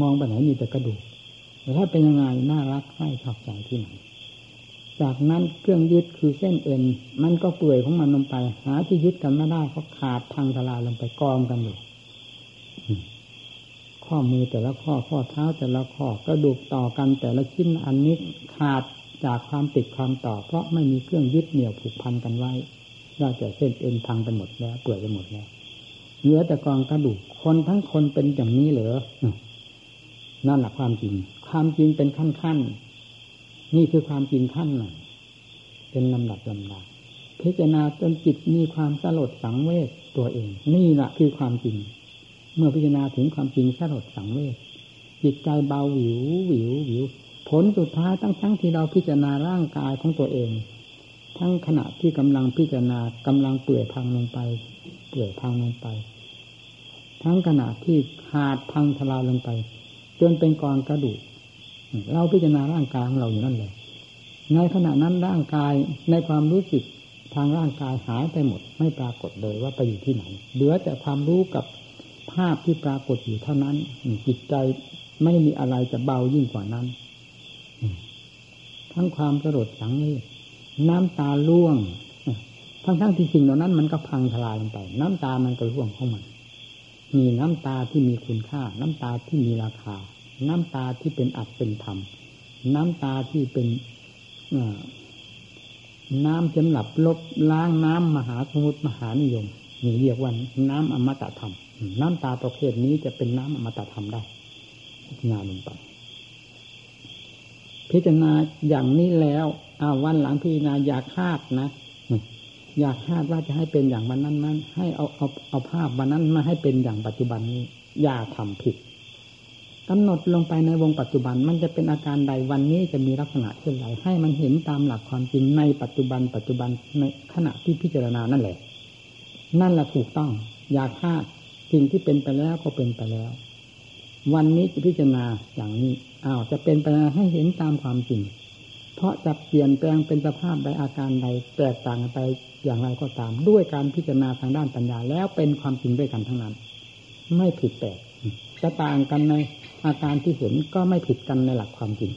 มองไปไหนมีแต่กระดูกแต่ถ้าเป็นยังไงน่ารักใคร่ชอบใจที่ไหนจากนั้นเครื่องยึดคือเส้นเอ็น มันก็เปื่อยของมันลงไป หาที่ยึดกันไม่ได้ก็ขาดพังทลายลงไปกองกันอยู่ ข้อมือแต่ละข้อข้อเท้าแต่ละข้อกระดูกต่อกันแต่ละชิ้นอันนี้ขาดจากความติดความต่อ เพราะไม่มีเครื่องยึดเหนี่ยวผูกพันกันไว้นอกจากเส้นเอ็นพังไปหมดแล้วเปื่อยไปหมดแล้วเหลือแต่กองกระดูกคนทั้งคนเป็นอย่างนี้เหรอนั่นแหละความจริง ความจริงเป็นขั้นขั้นนี่คือความจริงขั้นหนึ่งเป็นลำดับลำดับพิจารณาจนจิตมีความสลดสังเวชตัวเอง นี่แหละคือความจริง เมื่อพิจารณาถึงความจริงสลดสังเวชจิตใจเบาหวิวหวิวหวิว ผลสุดท้ายตั้งทั้งที่เราพิจารณาร่างกายของตัวเอง ทั้งขณะที่กำลังพิจารณากำลังเปื่อยพังลงไป เปื่อยพังลงไป ทั้งขณะที่ขาดพังทลายลงไป จนเป็นกองกระดูกเราพิจารณาร่างกายของเราอยู่นั่นเลยในขณะนั้นร่างกายในความรู้สึกทางร่างกายหายไปหมด ไม่ปรากฏเลยว่าไปอยู่ที่ไหนเหลือแต่ความรู้กับ ภาพที่ปรากฏอยู่เท่านั้นจิตใจไม่มีอะไรจะเบายิ่งกว่านั้น ทั้งความสลดสังเวชน้ำตาล่วง ทั้งทั้งที่สิ่งเหล่านั้น มันก็พังทลายลงไป น้ำตามันก็ร่วงเข้ามามีน้ำตาที่มีคุณค่า น้ำตาที่มีราคา น้ำตาที่เป็นอัตเป็นธรรม น้ำตาที่เป็นน้ำสำหรับลบล้างน้ำมหาสมุทรมหานิยมนี่เรียกว่าน้ำอมตะธรรมน้ำตาประเภทนี้จะเป็นน้ำอมตะธรรมได้พิจารณาลงไปพิจารณาอย่างนี้แล้วอาวันหลังพิจารณาอยากคาดนะอยากคาดว่าจะให้เป็นอย่างวันนั้นนั้นให้เอาเอาเอาภาพวันนั้นมาให้เป็นอย่างปัจจุบันนี้ อย่าทำผิดกำหนดลงไปในวงปัจจุบันมันจะเป็นอาการใดวันนี้จะมีลักษณะเช่นไรให้มันเห็นตามหลักความจริงในปัจจุบัน ปัจจุบันในขณะที่พิจารณานั่นแหละ นั่นแหละถูกต้อง อยากคาด สิ่งที่เป็นไปแล้วก็เป็นไปแล้ว วันนี้จะพิจารณาอย่างนี้อ้าวจะเป็นไปให้เห็นตามความจริง เพราะจะเปลี่ยนแปลงเป็นสภาพใดอาการใดแตกต่างไปอย่างไรก็ตาม ด้วยการพิจารณาทางด้านปัญญาแล้วเป็นความจริงด้วยกันทั้งนั้น ไม่ผิดแปลกจะต่างกันในอาการที่เห็นก็ไม่ผิดกันในหลักความจริง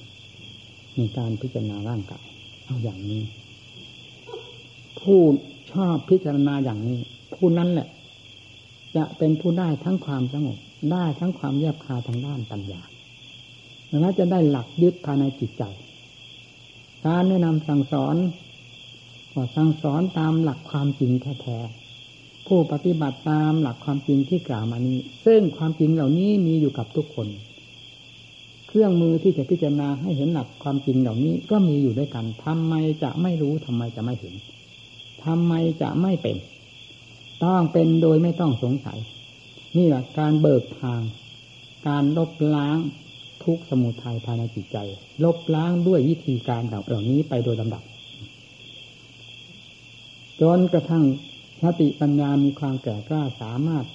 ในการพิจารณาร่างกายเอาอย่างนี้ ผู้ชอบพิจารณาอย่างนี้ ผู้นั้นแหละ จะเป็นผู้ได้ทั้งความสงบได้ทั้งความแยบคาทางด้านปัญญาแล้วจะได้หลักยึดภายในจิตใจ การแนะนำสั่งสอนก็สั่งสอนตามหลักความจริงแท้ๆผู้ปฏิบัติตามหลักความจริงที่กล่าวมานี้ ซึ่งความจริงเหล่านี้มีอยู่กับทุกคน เครื่องมือที่จะพิจารณาให้เห็นหลักความจริงเหล่านี้ก็มีอยู่ด้วยกันทำไมจะไม่รู้ทำไมจะไม่เห็นทำไมจะไม่เป็น ต้องเป็นโดยไม่ต้องสงสัย นี่แหละการเบิกทาง การลบล้างทุกสมุทัยภายในจิตใจ ลบล้างด้วยวิธีการเหล่านี้ไปโดยลำดับ จนกระทั่งสติปัญญามีความแก่กล้าสามารถ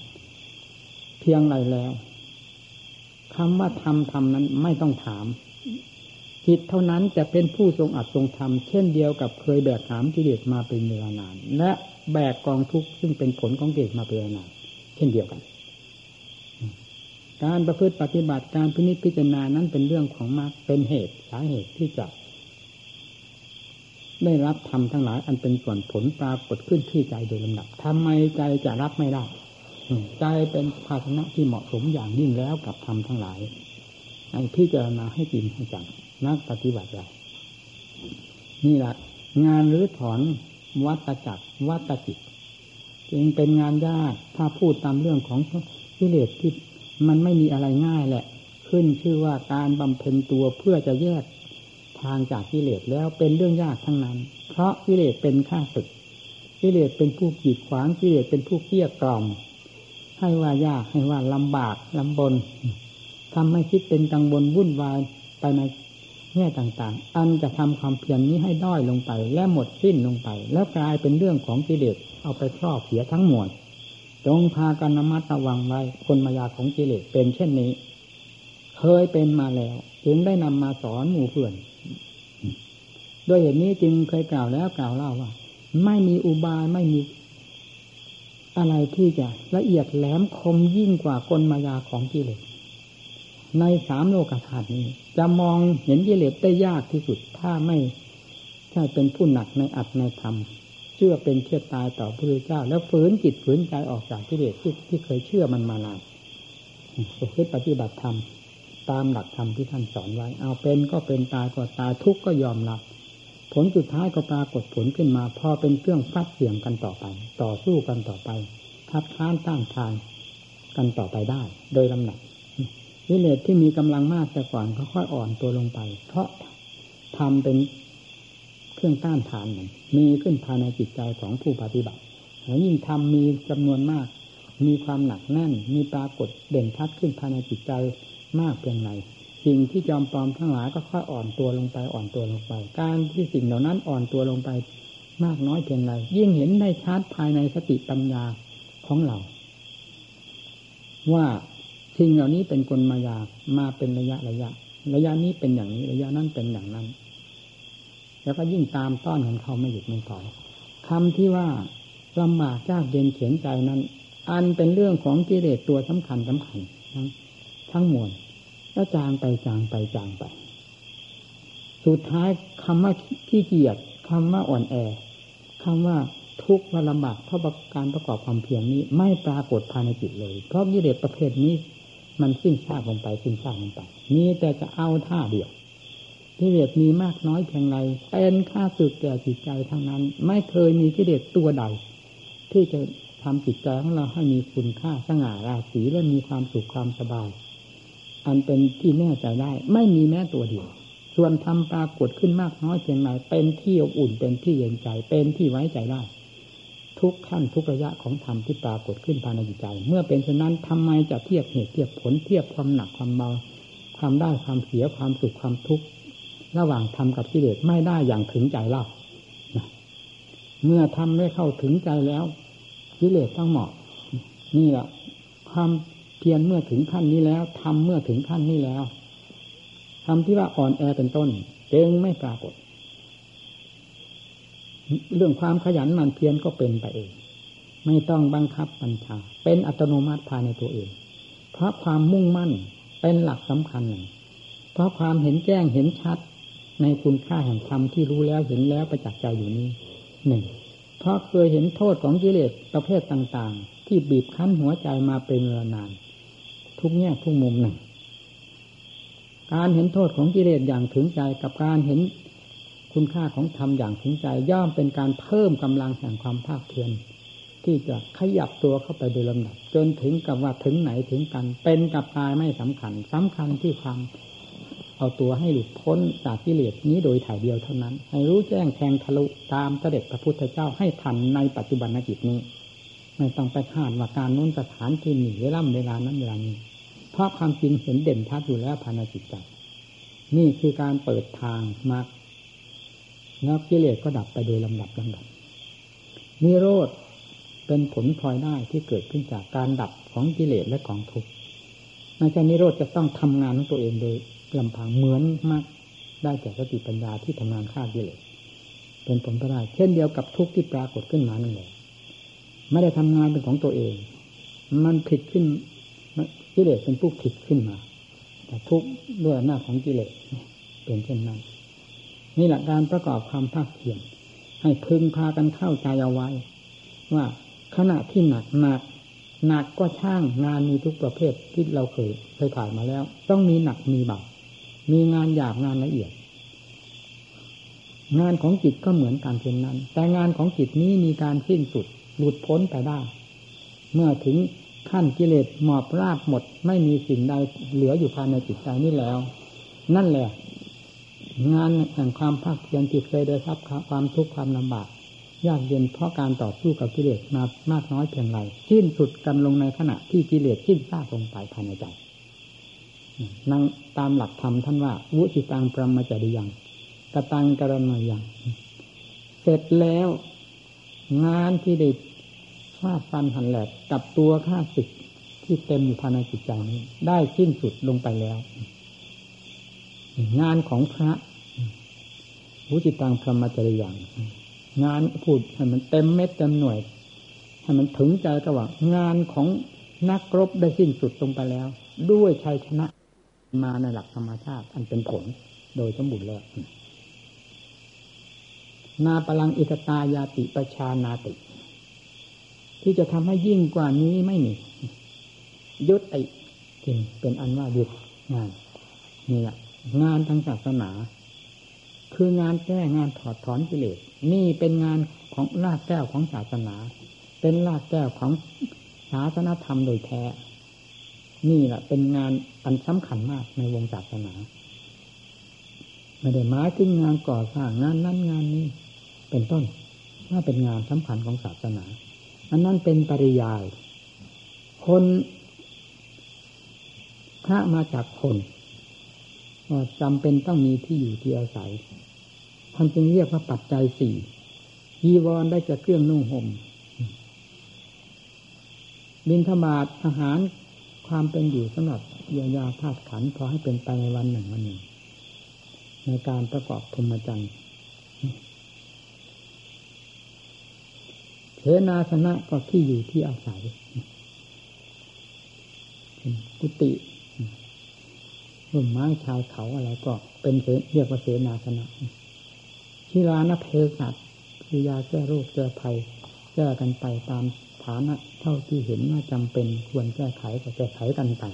เพียงไรแล้วคำว่าทำทำนั้นไม่ต้องถาม จิตเท่านั้นจะเป็นผู้ทรงอัดทรงทำเช่นเดียวกับเคยแบกหามกิเลสมาเป็นเวลานาน และแบกกองทุกข์ซึ่งเป็นผลของกิเลสมาเป็นเวลานาน เช่นเดียวกัน การประพฤติปฏิบัติการพินิจพิจารณานั้นเป็นเรื่องของมรรคเป็นเหตุสาเหตุที่จะ ได้รับธรรมทั้งหลายอันเป็นส่วนผลปรากฏขึ้นที่ใจโดยลำดับทำไมใจจะรับไม่ได้ใจเป็นภาชนะที่เหมาะสมอย่างยิ่งแล้วกับธรรมทั้งหลายให้พิจารณาให้จริงให้จัง นักปฏิบัติไรนี่แหละงานรื้อถอนวัตจักรวัตจิตจึงเป็นงานยากถ้าพูดตามเรื่องของกิเลสที่มันไม่มีอะไรง่ายแหละ ขึ้นชื่อว่าการบำเพ็ญตัวเพื่อจะแยกทางจากกิเลสแล้วเป็นเรื่องยากทั้งนั้น เพราะกิเลสเป็นข้าศึกกิเลสเป็นผู้กีดขวางกิเลสเป็นผู้เกี้ยกล่อม ให้ว่ายากให้ว่าลำบากลำบนทำให้คิดเป็นกังวลวุ่นวายไปใน แง่ต่างๆ อันจะทำความเพียรนนี้ให้ด้อยลงไป และหมดสิ้นลงไป แล้วกลายเป็นเรื่องของกิเลสเอาไปครอบเสียทั้งหมดจงพากันนมัดระวังไว้คนมายาของกิเลสเป็นเช่นนี้ เคยเป็นมาแล้ว จึงได้นำมาสอนหมู่เพื่อนโดยเหตุนี้จึงเคยกล่าวแล้วกล่าวเล่าว่า ไม่มีอุบายไม่มีอะไรที่จะละเอียดแหลมคมยิ่งกว่ากลมายาของกิเลส ในสามโลกธาตุนี้ จะมองเห็นกิเลสได้ยากที่สุด ถ้าไม่ใช่เป็นผู้หนักในอัตในธรรม เชื่อเป็นเชื่อตายต่อพระพุทธเจ้า แล้วฝืนจิตฝืนใจออกจากกิเลสที่ที่เคยเชื่อมันมานานประพฤติปฏิบัติธรรมตามหลักธรรมที่ท่านสอนไว้ เอาเป็นก็เป็นตายก็ตายทุกข์ก็ยอมรับ ผลสุดท้ายก็ปรากฏผลขึ้นมาพอเป็นเครื่องฟัดเสี่ยงกันต่อไป ต่อสู้กันต่อไปทับท้านต้านทานกันต่อไปได้ โดยลำหนัก วิเลศที่มีกำลังมากแต่ก่อนก็ค่อยอ่อนตัวลงไป เพราะทำเป็นเครื่องต้านทานมันมีขึ้นภายในจิตใจของผู้ปฏิบัติแล้วยิ่งทำมีจำนวนมาก มีความหนักแน่น มีปรากฏเด่นชัดขึ้นภายในจิตใจมากเพียงไรสิ่งที่จอมปลอมทั้งหลายก็ค่อยอ่อนตัวลงไปอ่อนตัวลงไป การที่สิ่งเหล่านั้นอ่อนตัวลงไปมากน้อยเพียงไรยิ่งเห็นได้ชัดภายในสติปัญญาของเรา ว่า สิ่งเหล่านี้เป็นกลมายามาเป็นระยะระยะ ระยะนี้เป็นอย่างนี้ ระยะนั้นเป็นอย่างนั้น แล้วก็ยิ่งตามต้อนของเขาไม่หยุดไม่ถอยคำที่ว่าลำบากยากเย็นเขียนใจนั้น อันเป็นเรื่องของกิเลสตัวสำคัญสำคัญทั้งทั้งมวลแล้วจางไปจางไปจางไป สุดท้ายคำว่าขี้เกียจคำว่าอ่อนแอคำว่าทุกข์ว่าลำบากเพราะการประกอบความเพียรนี้ ไม่ปรากฏภายในจิตเลย เพราะกิเลสประเภทนี้ มันสิ้นซากลงไปสิ้นซากลงไปมีแต่จะเอาท่าเดียวกิเลสมีมากน้อยเพียงไรเป็นค่าสึกแก่จิตใจทั้งนั้น ไม่เคยมีกิเลสตัวใด ที่จะทำจิตใจของเราให้มีคุณค่าสง่าราศีและมีความสุขความสบาย อันเป็นที่แน่ใจได้ ไม่มีแม้ตัวเดียวส่วนทำปรากฏขึ้นมากน้อยเพียงไรเป็นที่อบอุ่นเป็นที่เย็นใจเป็นที่ไว้ใจได้ ทุกขั้นทุกระยะของธรรมที่ปรากฏขึ้นภายในจิตใจ เมื่อเป็นเช่นนั้นทำไมจะเทียบเหตุเทียบผลเทียบความหนักความเบาความได้ความเสียความสุขความทุกข์ระหว่างธรรมกับกิเลสไม่ได้อย่างถึงใจเล่าเมื่อทำได้เข้าถึงใจแล้วกิเลสต้องเหมาะนี่แหละความเพียรเมื่อถึงขั้นนี้แล้วทำเมื่อถึงขั้นนี้แล้วทำที่ว่าอ่อนแอเป็นต้นเองไม่ปรากฏ เรื่องความขยันหมั่นเพียรก็เป็นไปเอง ไม่ต้องบังคับบัญชา เป็นอัตโนมัติภายในตัวเอง เพราะความมุ่งมั่นเป็นหลักสำคัญหนึ่งเพราะความเห็นแจ้งเห็นชัด ในคุณค่าแห่งธรรมที่รู้แล้วเห็นแล้วประจักษ์ใจอยู่นี้หนึ่งเพราะเคยเห็นโทษของกิเลสประเภทต่างๆ ที่บีบคั้นหัวใจมาเป็นเวลานาน ทุกแง่ทุกมุมหนึ่ง การเห็นโทษของกิเลสอย่างถึงใจกับการเห็น คุณค่าของธรรมอย่างถึงใจย่อมเป็นการเพิ่มกำลังแห่งความภาคเพียรที่จะขยับตัวเข้าไปโดยลำดับจนถึงกับว่าถึงไหนถึงกัน เป็นกับตายไม่สำคัญสำคัญที่ความเอาตัวให้หลุดพ้นจากกิเลสนี้โดยถ่ายเดียวเท่านั้น ให้รู้แจ้งแทงทะลุตามเสด็จพระพุทธเจ้าให้ทันในปัจจุบันจิตนี้ ไม่ต้องไปคาดว่าการนู้นสถานที่หนีเวลาเวลานั้นเวลานี้ เพราะความจริงเห็นเด่นชัดอยู่แล้วภายในจิตใจนี่คือการเปิดทางมา แล้วกิเลสก็ดับไปโดยลำดับลำดับนิโรธเป็นผลพลอยได้ที่เกิดขึ้นจากการดับของกิเลสและของทุกข์ในใจนิโรธจะต้องทำงานของตัวเองโดยลำพังเหมือนมากได้จากสติปัญญาที่ทำงานฆ่ากิเลสเป็นผลพลอยได้เช่นเดียวกับทุกข์ที่ปรากฏขึ้นมานั่นแหละไม่ได้ทำงานเป็นของตัวเอง มันผิดขึ้นกิเลสเป็นผู้ผิดขึ้นมา แต่ทุกข์ด้วยอำนาจของกิเลสเป็นเช่นนั้น นี่แหละการประกอบความภาคเพียรให้พึงพากันเข้าใจเอาไว้ ว่าขณะที่หนักหนักหนักก็ช่างงานมีทุกประเภทที่เราเคยเคยผ่านมาแล้ว ต้องมีหนักมีเบามีงานหยาบงานละเอียด งานของจิตก็เหมือนกันเช่นนั้น แต่งานของจิตนี้มีการสิ้นสุดหลุดพ้นไปได้ เมื่อถึงขั้นกิเลสหมอบราบหมด ไม่มีสิ่งใดเหลืออยู่ภายในจิตใจนี้แล้ว นั่นแหละ งานแห่งความภาคเพียรจิตเคยได้รับความทุกข์ความลำบากยากเย็นเพราะการต่อสู้กับกิเลสมามากน้อยเพียงไรสิ้นสุดกันลงในขณะที่กิเลสสิ้นซากลงไปภายในใจนั่งตามหลักธรรมท่านว่า วุชิตังปรมจริยังกตังกรณายังเสร็จแล้ว งานที่ได้ฟาดฟันหันแหลกกับตัวข้าศึกที่เต็มอยู่ภายในจิตใจนี้ ได้สิ้นสุดลงไปแล้ว งานของพระ วุจิตังพรหมจริยังงานพูดให้มันเต็มเม็ดเต็มหน่วยให้มันถึงใจก็ว่างานของนักรบได้สิ้นสุดลงไปแล้ว ด้วยชัยชนะมาในหลักธรรมชาติ อันเป็นผลโดยสมบูรณ์แล้วนาปลังอิตตายาติประชานาติ ที่จะทำให้ยิ่งกว่านี้ไม่มียุติจริงเป็นอันว่าหยุดงานนี่แหละงานทางศาสนา คืองานแก้งานถอดถอนกิเลสนี่เป็นงานของลากแก้วของศาสนา เป็นลากแก้วของศาสนธรรมโดยแท้ นี่แหละเป็นงานอันสำคัญมากในวงศาสนาไม่ได้หมายถึงงานก่อสร้างงานนั้นงานนี้ เป็นต้นถ้าเป็นงานสำคัญของศาสนาอันนั้นเป็นปริยาย คนพระมาจากคนจำเป็นต้องมีที่อยู่ที่อาศัยานจึงเรียกว่าปัจจัยสี่ยีวรได้จะเครื่องนุ่งห่มบินธบาตอาหารความเป็นอยู่สำหรับเยียวยาธาตุขันพอให้เป็นไปในวันหนึ่งวันหนึ่ง ในการประกอบธรมจันทร์เทนาสนะก็ที่อยู่ที่อาศัยกุฏิร่มไม้ชายเขาอะไรก็เป็นเรียกว่าเสนาสนะ ชิลานเพสัตคือยาแก้โรคแก้ภัยแก้กันไปตามฐานะเท่าที่เห็นว่าจำเป็นควรแก้ไขก็แก้ไขกันไป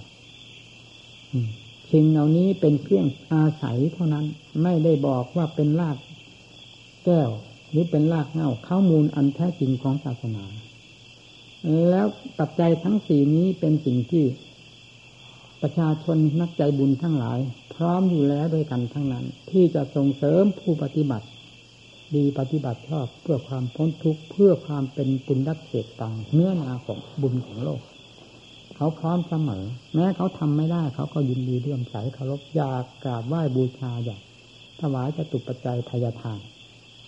สิ่งเหล่านี้เป็นเครื่องอาศัยเท่านั้นไม่ได้บอกว่าเป็นรากแก้วหรือเป็นรากเงาข้ามูลอันแท้จริงของศาสนา แล้วปัจจัยทั้งสี่นี้เป็นสิ่งที่ประชาชนนักใจบุญทั้งหลาย พร้อมอยู่แล้วด้วยกันทั้งนั้น ที่จะส่งเสริมผู้ปฏิบัติ ดีปฏิบัติชอบเพื่อความพ้นทุกข์เพื่อความเป็นปุญญเศษต่างเนื้อนาของบุญของโลก เขาพร้อมเสมอ แม้เขาทำไม่ได้ เขาก็ยินดีเรื่อมใสเคารพอยากกราบไหว้บูชาอยากถวายจะตุปัจจัยทายทาน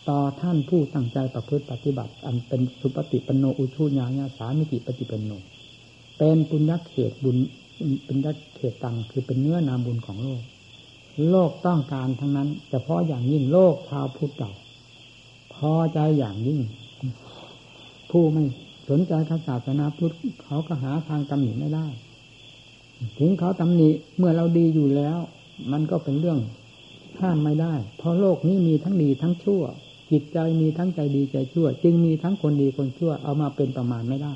ต่อท่านผู้ตั้งใจประพฤติปฏิบัติ อันเป็นสุปฏิปโนอุชุญาญาสามิติปฏิปโนเป็นปุญญเขตบุญเป็นยัเขตตังคือเป็นเนื้อนาบุญของโลก โลกต้องการทั้งนั้นเฉพาะอย่างยิ่งโลกชาวพุทธเก่า พอใจอย่างยิ่ง ผู้ไม่สนใจศาสนาพุทธเขาก็หาทางกำหนิไม่ได้ ถึงเขาตำหนิเมื่อเราดีอยู่แล้ว มันก็เป็นเรื่องห้ามไม่ได้ เพราะโลกนี้มีทั้งดีทั้งชั่ว จิตใจมีทั้งใจดีใจชั่ว จึงมีทั้งคนดีคนชั่วเอามาเป็นประมาณไม่ได้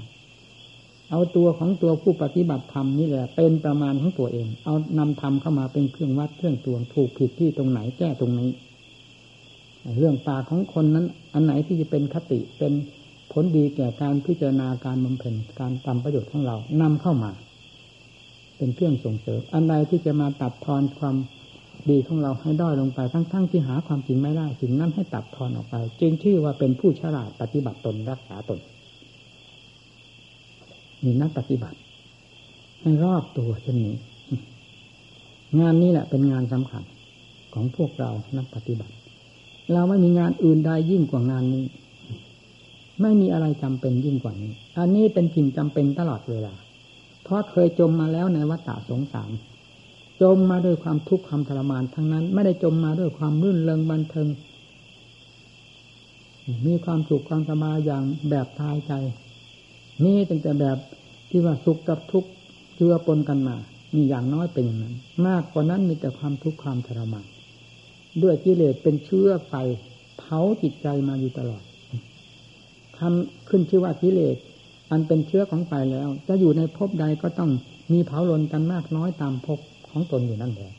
เอาตัวของตัวผู้ปฏิบัติธรรมนี่แหละ เป็นประมาณของตัวเอง เอานำธรรมเข้ามาเป็นเครื่องวัดเครื่องตวงถูกผิดที่ตรงไหนแก้ตรงนี้ เรื่องปากของคนนั้น อันไหนที่จะเป็นคติเป็นผลดีแก่การพิจารณาการบำเพ็ญการทำประโยชน์ของเรานำเข้ามา เป็นเครื่องส่งเสริมอันใดที่จะมาตัดทอนความดีของเราให้ด้อยลงไปทั้งๆทที่หาความจริงไม่ได้สิ่งนั้นให้ตัดทอนออกไป จึงชื่อว่าเป็นผู้ฉลาดปฏิบัติตนรักษาตนมีนักปฏิบัติ ให้รอบตัวเช่นนี้ งานนี้แหละเป็นงานสำคัญของพวกเรานักปฏิบัติ เราไม่มีงานอื่นใดยิ่งกว่างานนี้ ไม่มีอะไรจำเป็นยิ่งกว่านี้ อันนี้เป็นสิ่งจำเป็นตลอดเวลา เพราะเคยจมมาแล้วในวัฏฏะสงสาร จมมาด้วยความทุกข์ความทรมานทั้งนั้น ไม่ได้จมมาด้วยความรื่นเริงบันเทิง มีความสุขความสบายอย่างแบบทายใจ นี่ตั้งแต่แบบที่ว่าสุขกับทุกข์เจือปนกันมา มีอย่างน้อยเป็นอย่างนั้น มากกว่านั้นมีแต่ความทุกข์ความทรมาน ด้วยกิเลสเป็นเชื้อไฟเผาจิตใจมาอยู่ตลอดทำขึ้นชื่อว่ากิเลสอันเป็นเชื้อของไฟแล้ว จะอยู่ในภพใดก็ต้องมีเผาลนกันมากน้อยตามภพของตนอยู่นั่นแหละ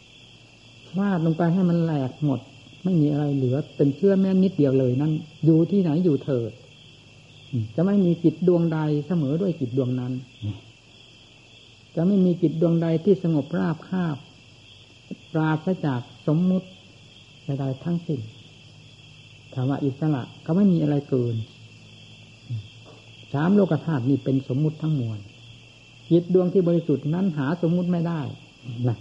วาดลงไปให้มันแหลกหมด ไม่มีอะไรเหลือเป็นเชื่อแม่นิดเดียวเลยนั่นอยู่ที่ไหนอยู่เถิดจะไม่มีจิตดวงใดเสมอด้วยจิตดวงนั้น จะไม่มีจิตดวงใดที่สงบราบคาบปราศจากสมมุติ ใดๆทั้งสิ้นถามว่าอิสระก็ไม่มีอะไรเกินสามโลกธาตุนี่เป็นสมมุติทั้งมวลจิตดวงที่บริสุทธิ์นั้นหาสมมุติไม่ได้นะ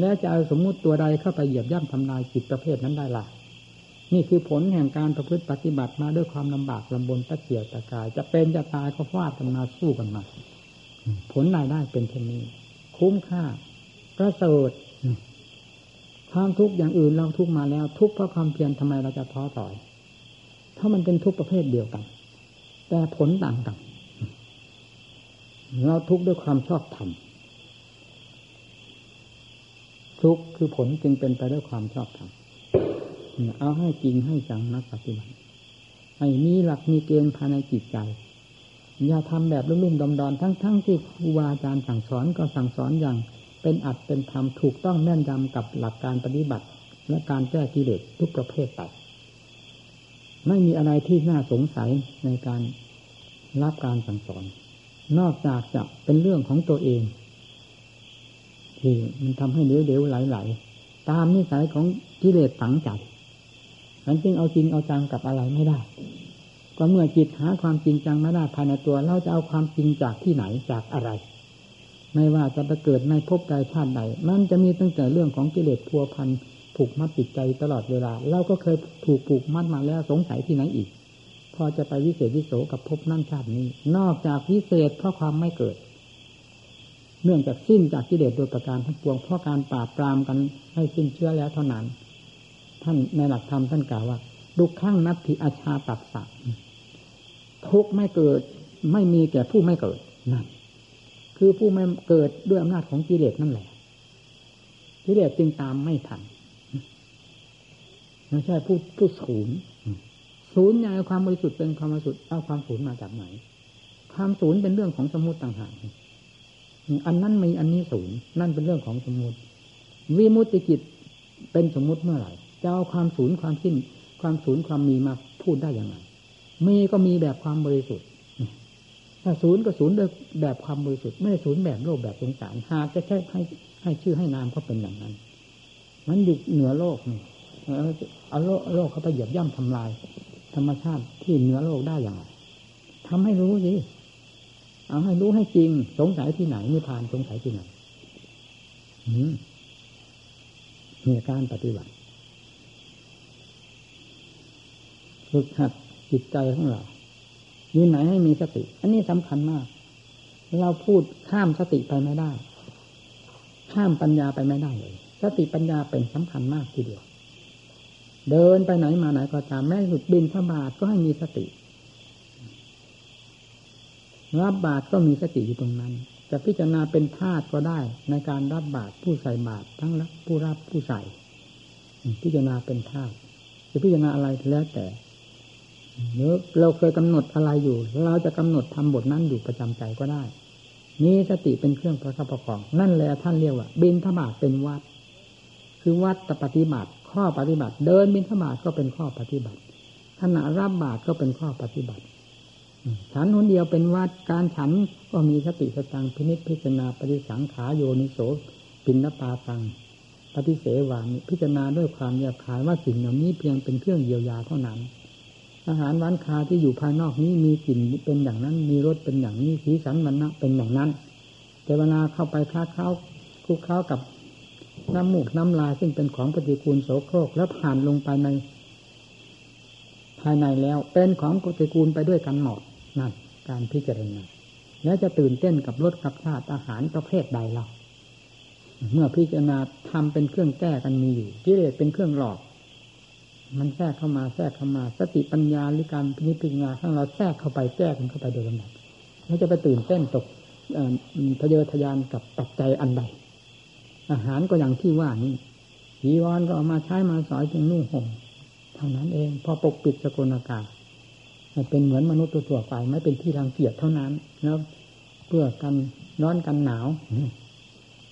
แล้วจะเอาสมมุติตัวใดเข้าไปเหยียบย่ำทำลายจิตประเภทนั้นได้ล่ะ นี่คือผลแห่งการประพฤติปฏิบัติมาด้วยความลำบากลำบนตะเกียบตะกาย จะเป็นจะตายก็ฟาดกันมาสู้กันมา ผลรายได้เป็นเช่นนี้ คุ้มค่าประเสริฐ ความทุกข์อย่างอื่นเราทุกมาแล้ว ทุกเพราะความเพียรทำไมเราจะท้อถอย ถ้ามันเป็นทุกประเภทเดียวกัน แต่ผลต่างกันเราทุกข์ด้วยความชอบธรรมทุกข์คือผลจึงเป็นไปด้วยความชอบธรรมเอาให้จริงให้จังนักปฏิบัติให้มีหลักมีเกณฑ์ภายในจิตใจ อย่าทำแบบลุ่มๆดอนๆทั้งๆที่ครูบาอาจารย์สั่งสอนก็สั่งสอนอย่าง เป็นอัดเป็นธรรมถูกต้องแน่นยำกับหลักการปฏิบัติ และการแก้กิเลสทุกประเภทไปไม่มีอะไรที่น่าสงสัยในการรับการสั่งสอน นอกจากจะเป็นเรื่องของตัวเอง ที่มันทำให้เดือดเดือไหลๆตามนิสัยของกิเลสฝังใจมันจึงเอาจริงเอาจังกับอะไรไม่ได้ก็เมื่อจิตหาความจริงจังไม่ได้ภายในตัว เราจะเอาความจริงจากที่ไหนจากอะไร ไม่ว่าจะไปเกิดในภพใดชาติใดมันจะมีตั้งแต่เรื่องของกิเลสพัวพันผูกมัดจิตใจตลอดเวลา เราก็เคยถูกผูกมัดมาแล้วสงสัยที่ไหนอีก พอจะไปวิเศษวิโสกับภพนั่นชาตินี้ นอกจากวิเศษเพราะความไม่เกิด เนื่องจากสิ้นจากกิเลสโดยประการทั้งปวงเพราะการปราบปรามกันให้สิ้นเชื้อแล้วเท่านั้น ท่านในหลักธรรมท่านกล่าวว่าดุข้างนัตถิอาชาตัดสักทุกไม่เกิดไม่มีแก่ผู้ไม่เกิดนั่น คือผู้ไม่เกิดด้วยอำนาจของกิเลสนั่นแหละกิเลสจึงตามไม่ทันไม่ใช่ผู้ผู้ศูนย์ศูนย์ใหญ่ความบริสุทธิ์เป็นความบริสุทธิ์เอาความศูนย์มาจากไหน ความศูนย์เป็นเรื่องของสมมติต่างหากอันนั้นมีอันนี้ศูนย์นั่นเป็นเรื่องของสมมติวิมุตติจิตเป็นสมมติเมื่อไหร่จะเอาความศูนย์ความสิ้น ความศูนย์ความมีมาพูดได้อย่างไรมีก็มีแบบความบริสุทธิ์ ถ้าศูนย์ก็ศูนย์โดยแบบความบริสุทธิ์ไม่ศูนย์แบบโลกแบบสงสารหากจะใช้ให้ให้ชื่อให้นามเขาเป็นอย่างนั้น มันอยู่เหนือโลกนี่เอาโลกโลกเขาไปเหยียบย่ำทำลาย ธรรมชาติที่เหนือโลกได้อย่างไรทำให้รู้สิเอาให้รู้ให้จริง สงสัยที่ไหนนิพพานสงสัยที่ไหนเนี่การปฏิบัติฝึกหัดจิตใจของเรา อยู่ไหนให้มีสติ อันนี้สำคัญมาก เราพูดข้ามสติไปไม่ได้ ข้ามปัญญาไปไม่ได้เลย สติปัญญาเป็นสำคัญมากทีเดียว เดินไปไหนมาไหนก็ตามแม้สุดบินพระบาทก็ให้มีสติรับบาตรก็มีสติอยู่ตรงนั้น จะพิจารณาเป็นธาตุก็ได้ในการรับบาตรผู้ใส่บาตรทั้งรับผู้รับผู้ใส่ พิจารณาเป็นธาตุจะพิจารณาอะไรแล้วแต่ เนื้อเราเคยกำหนดอะไรอยู่ เราจะกำหนดทำบทนั้นอยู่ประจำใจก็ได้มีสติเป็นเครื่องประคับประคอง นั่นแหละท่านเรียกว่า บินธบาตเป็นวัด คือวัดปฏิบัติ ข้อปฏิบัติ เดินบินธบาตก็เป็นข้อปฏิบัติขณะรับบาตรก็เป็นข้อปฏิบัติฉันคนเดียวเป็นวัดการฉันก็มีสติสตังพินิจพิจารณาปฏิสังขาโยนิโสปินนปาตังปฏิเสวานิพิจารณาด้วยความแยบคายว่าสิ่งเหล่านี้เพียงเป็นเครื่องเยียวยาเท่านั้น อาหารร้านคาที่อยู่ภายนอกนี้มีกลิ่นเป็นอย่างนั้น มีรสเป็นอย่างนี้สีสันมันนะเป็นอย่างนั้นแต่เวลาเข้าไปค้าเข้าคุกเข้ากับน้ำมูกน้ำลายซึ่งเป็นของปฏิกูลโสโครกแล้วผ่านลงไปใน ภายในแล้ว เป็นของปฏิกูลไปด้วยกันหมดนั่นการพิจารณาแล้วจะตื่นเต้นกับรสกับชาติอาหารประเภทใดเราเมื่อพิจารณาทำเป็นเครื่องแก้กันมีอยู่กิเลสเป็นเครื่องหลอก มันแทรกเข้ามาแทรกเข้ามา สติปัญญาหรือการพิจารณาข้างเราแทรกเข้าไปแก้กันเข้าไปโดยลำดับแล้วจะไปตื่นเต้นตกทะเยอทะยานกับปัจจัยอันใด อาหารก็อย่างที่ว่านี้จีวรก็เอามาใช้มาสอยจึงนุ่งห่มเท่านั้นเอง พอปกปิดสกลอากาศเป็นเหมือนมนุษย์ตัวๆไปไม่เป็นที่รังเกียจเท่านั้น แล้วเพื่อกันร้อนกันหนาว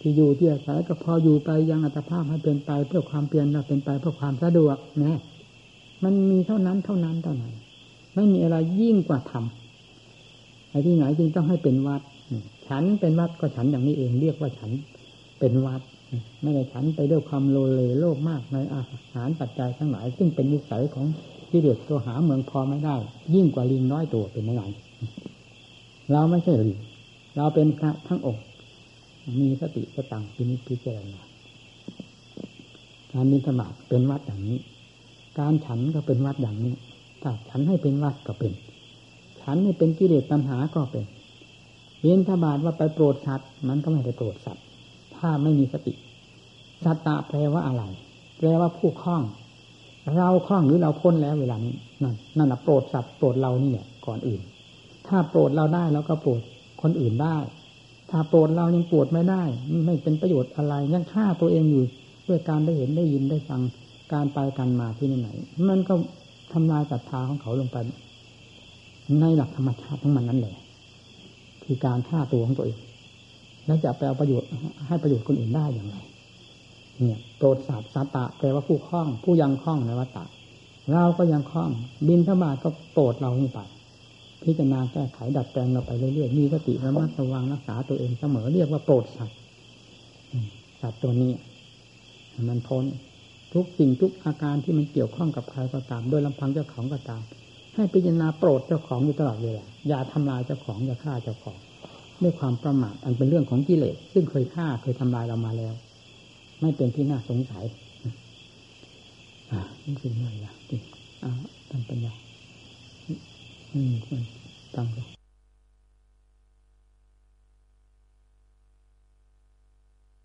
ที่อยู่ที่อาศัยก็พออยู่ไปยังอัตภาพให้เป็นไป เพื่อความเพียรเป็นไปเพื่อความสะดวกนะ มันมีเท่านั้นเท่านั้นเท่านั้น ไม่มีอะไรยิ่งกว่าธรรมไอ้ที่ไหนจึงต้องให้เป็นวัด ฉันเป็นวัดก็ฉันอย่างนี้เองเรียกว่าฉันเป็นวัด ไม่ได้ฉันไปด้วยความโลเลโลภมากในอาหารปัจจัยทั้งหลาย ซึ่งเป็นนิสัยของที่เดือดตัวหาเมืองพอไม่ได้ ยิ่งกว่าลิงน้อยตัวเป็นยังไงเราไม่ใช่ลิงเราเป็นพระทั้งองค์มีสติสตังพินิพิจารณาการมีสมาธิเป็นวัดอย่างนี้ การฉันก็เป็นวัดอย่างนี้ ถ้าฉันให้เป็นวัดก็เป็น ฉันให้เป็นกิเลสปัญหาก็เป็นเวียนทบาทว่าไปโปรดสัตว์มันก็ไม่ได้โปรดสัตว์ ถ้าไม่มีสติ สัตตะแปลว่าอะไร แปลว่าผู้คล้อง เราคล้องหรือเราพ้นแล้วเวลานี้นั่นนั่นแหะโปรดสัตว์โปรดเรานี่เนี่ยก่อนอื่น ถ้าโปรดเราได้แล้วก็โปรดคนอื่นได้ ถ้าโปรดเรายังโปรดไม่ได้ ไม่เป็นประโยชน์อะไรยังฆ่าตัวเองอยู่ด้วยการได้เห็นได้ยินได้ฟัง การไปกันมาที่ไหนมันก็ทำลายศรัทธาของเขาลงไป ในหลักธรรมชาติของมันนั่นแหละคือการฆ่าตัวของตัวเองแล้วจะไปเอาประโยชน์ให้ประโยชน์คนอื่นได้อย่างไร เนี่ยโปรดสัตว์สัตะแปลว่าผู้คล้อง ผู้ยังคล้องในวัฏฏะเราก็ยังคล้อง บินธบาตก็โปรดเรานี่ไปพิจารณาแก้ไขดัดแปลงเราไปเรื่อยๆมีสติระมัดระวังรักษาตัวเองเสมอเรียกว่าโปรดสัตว์สัตว์ตัวนี้ มันพ้น ทุกสิ่งทุกอาการที่มันเกี่ยวข้องกับใครก็ตาม โดยลำพังเจ้าของก็ตาม ให้พิจารณาโปรดเจ้าของอยู่ตลอดเวลาอย่าทำลายเจ้าของอย่าฆ่าเจ้าของด้วยความประมาทอันเป็นเรื่องของกิเลสซึ่งเคยฆ่าเคยทำลายเรามาแล้ว ไม่เป็นที่น่าสงสัยอ่านี่คืออะไรล่ะอ่าทำปัญญาอืม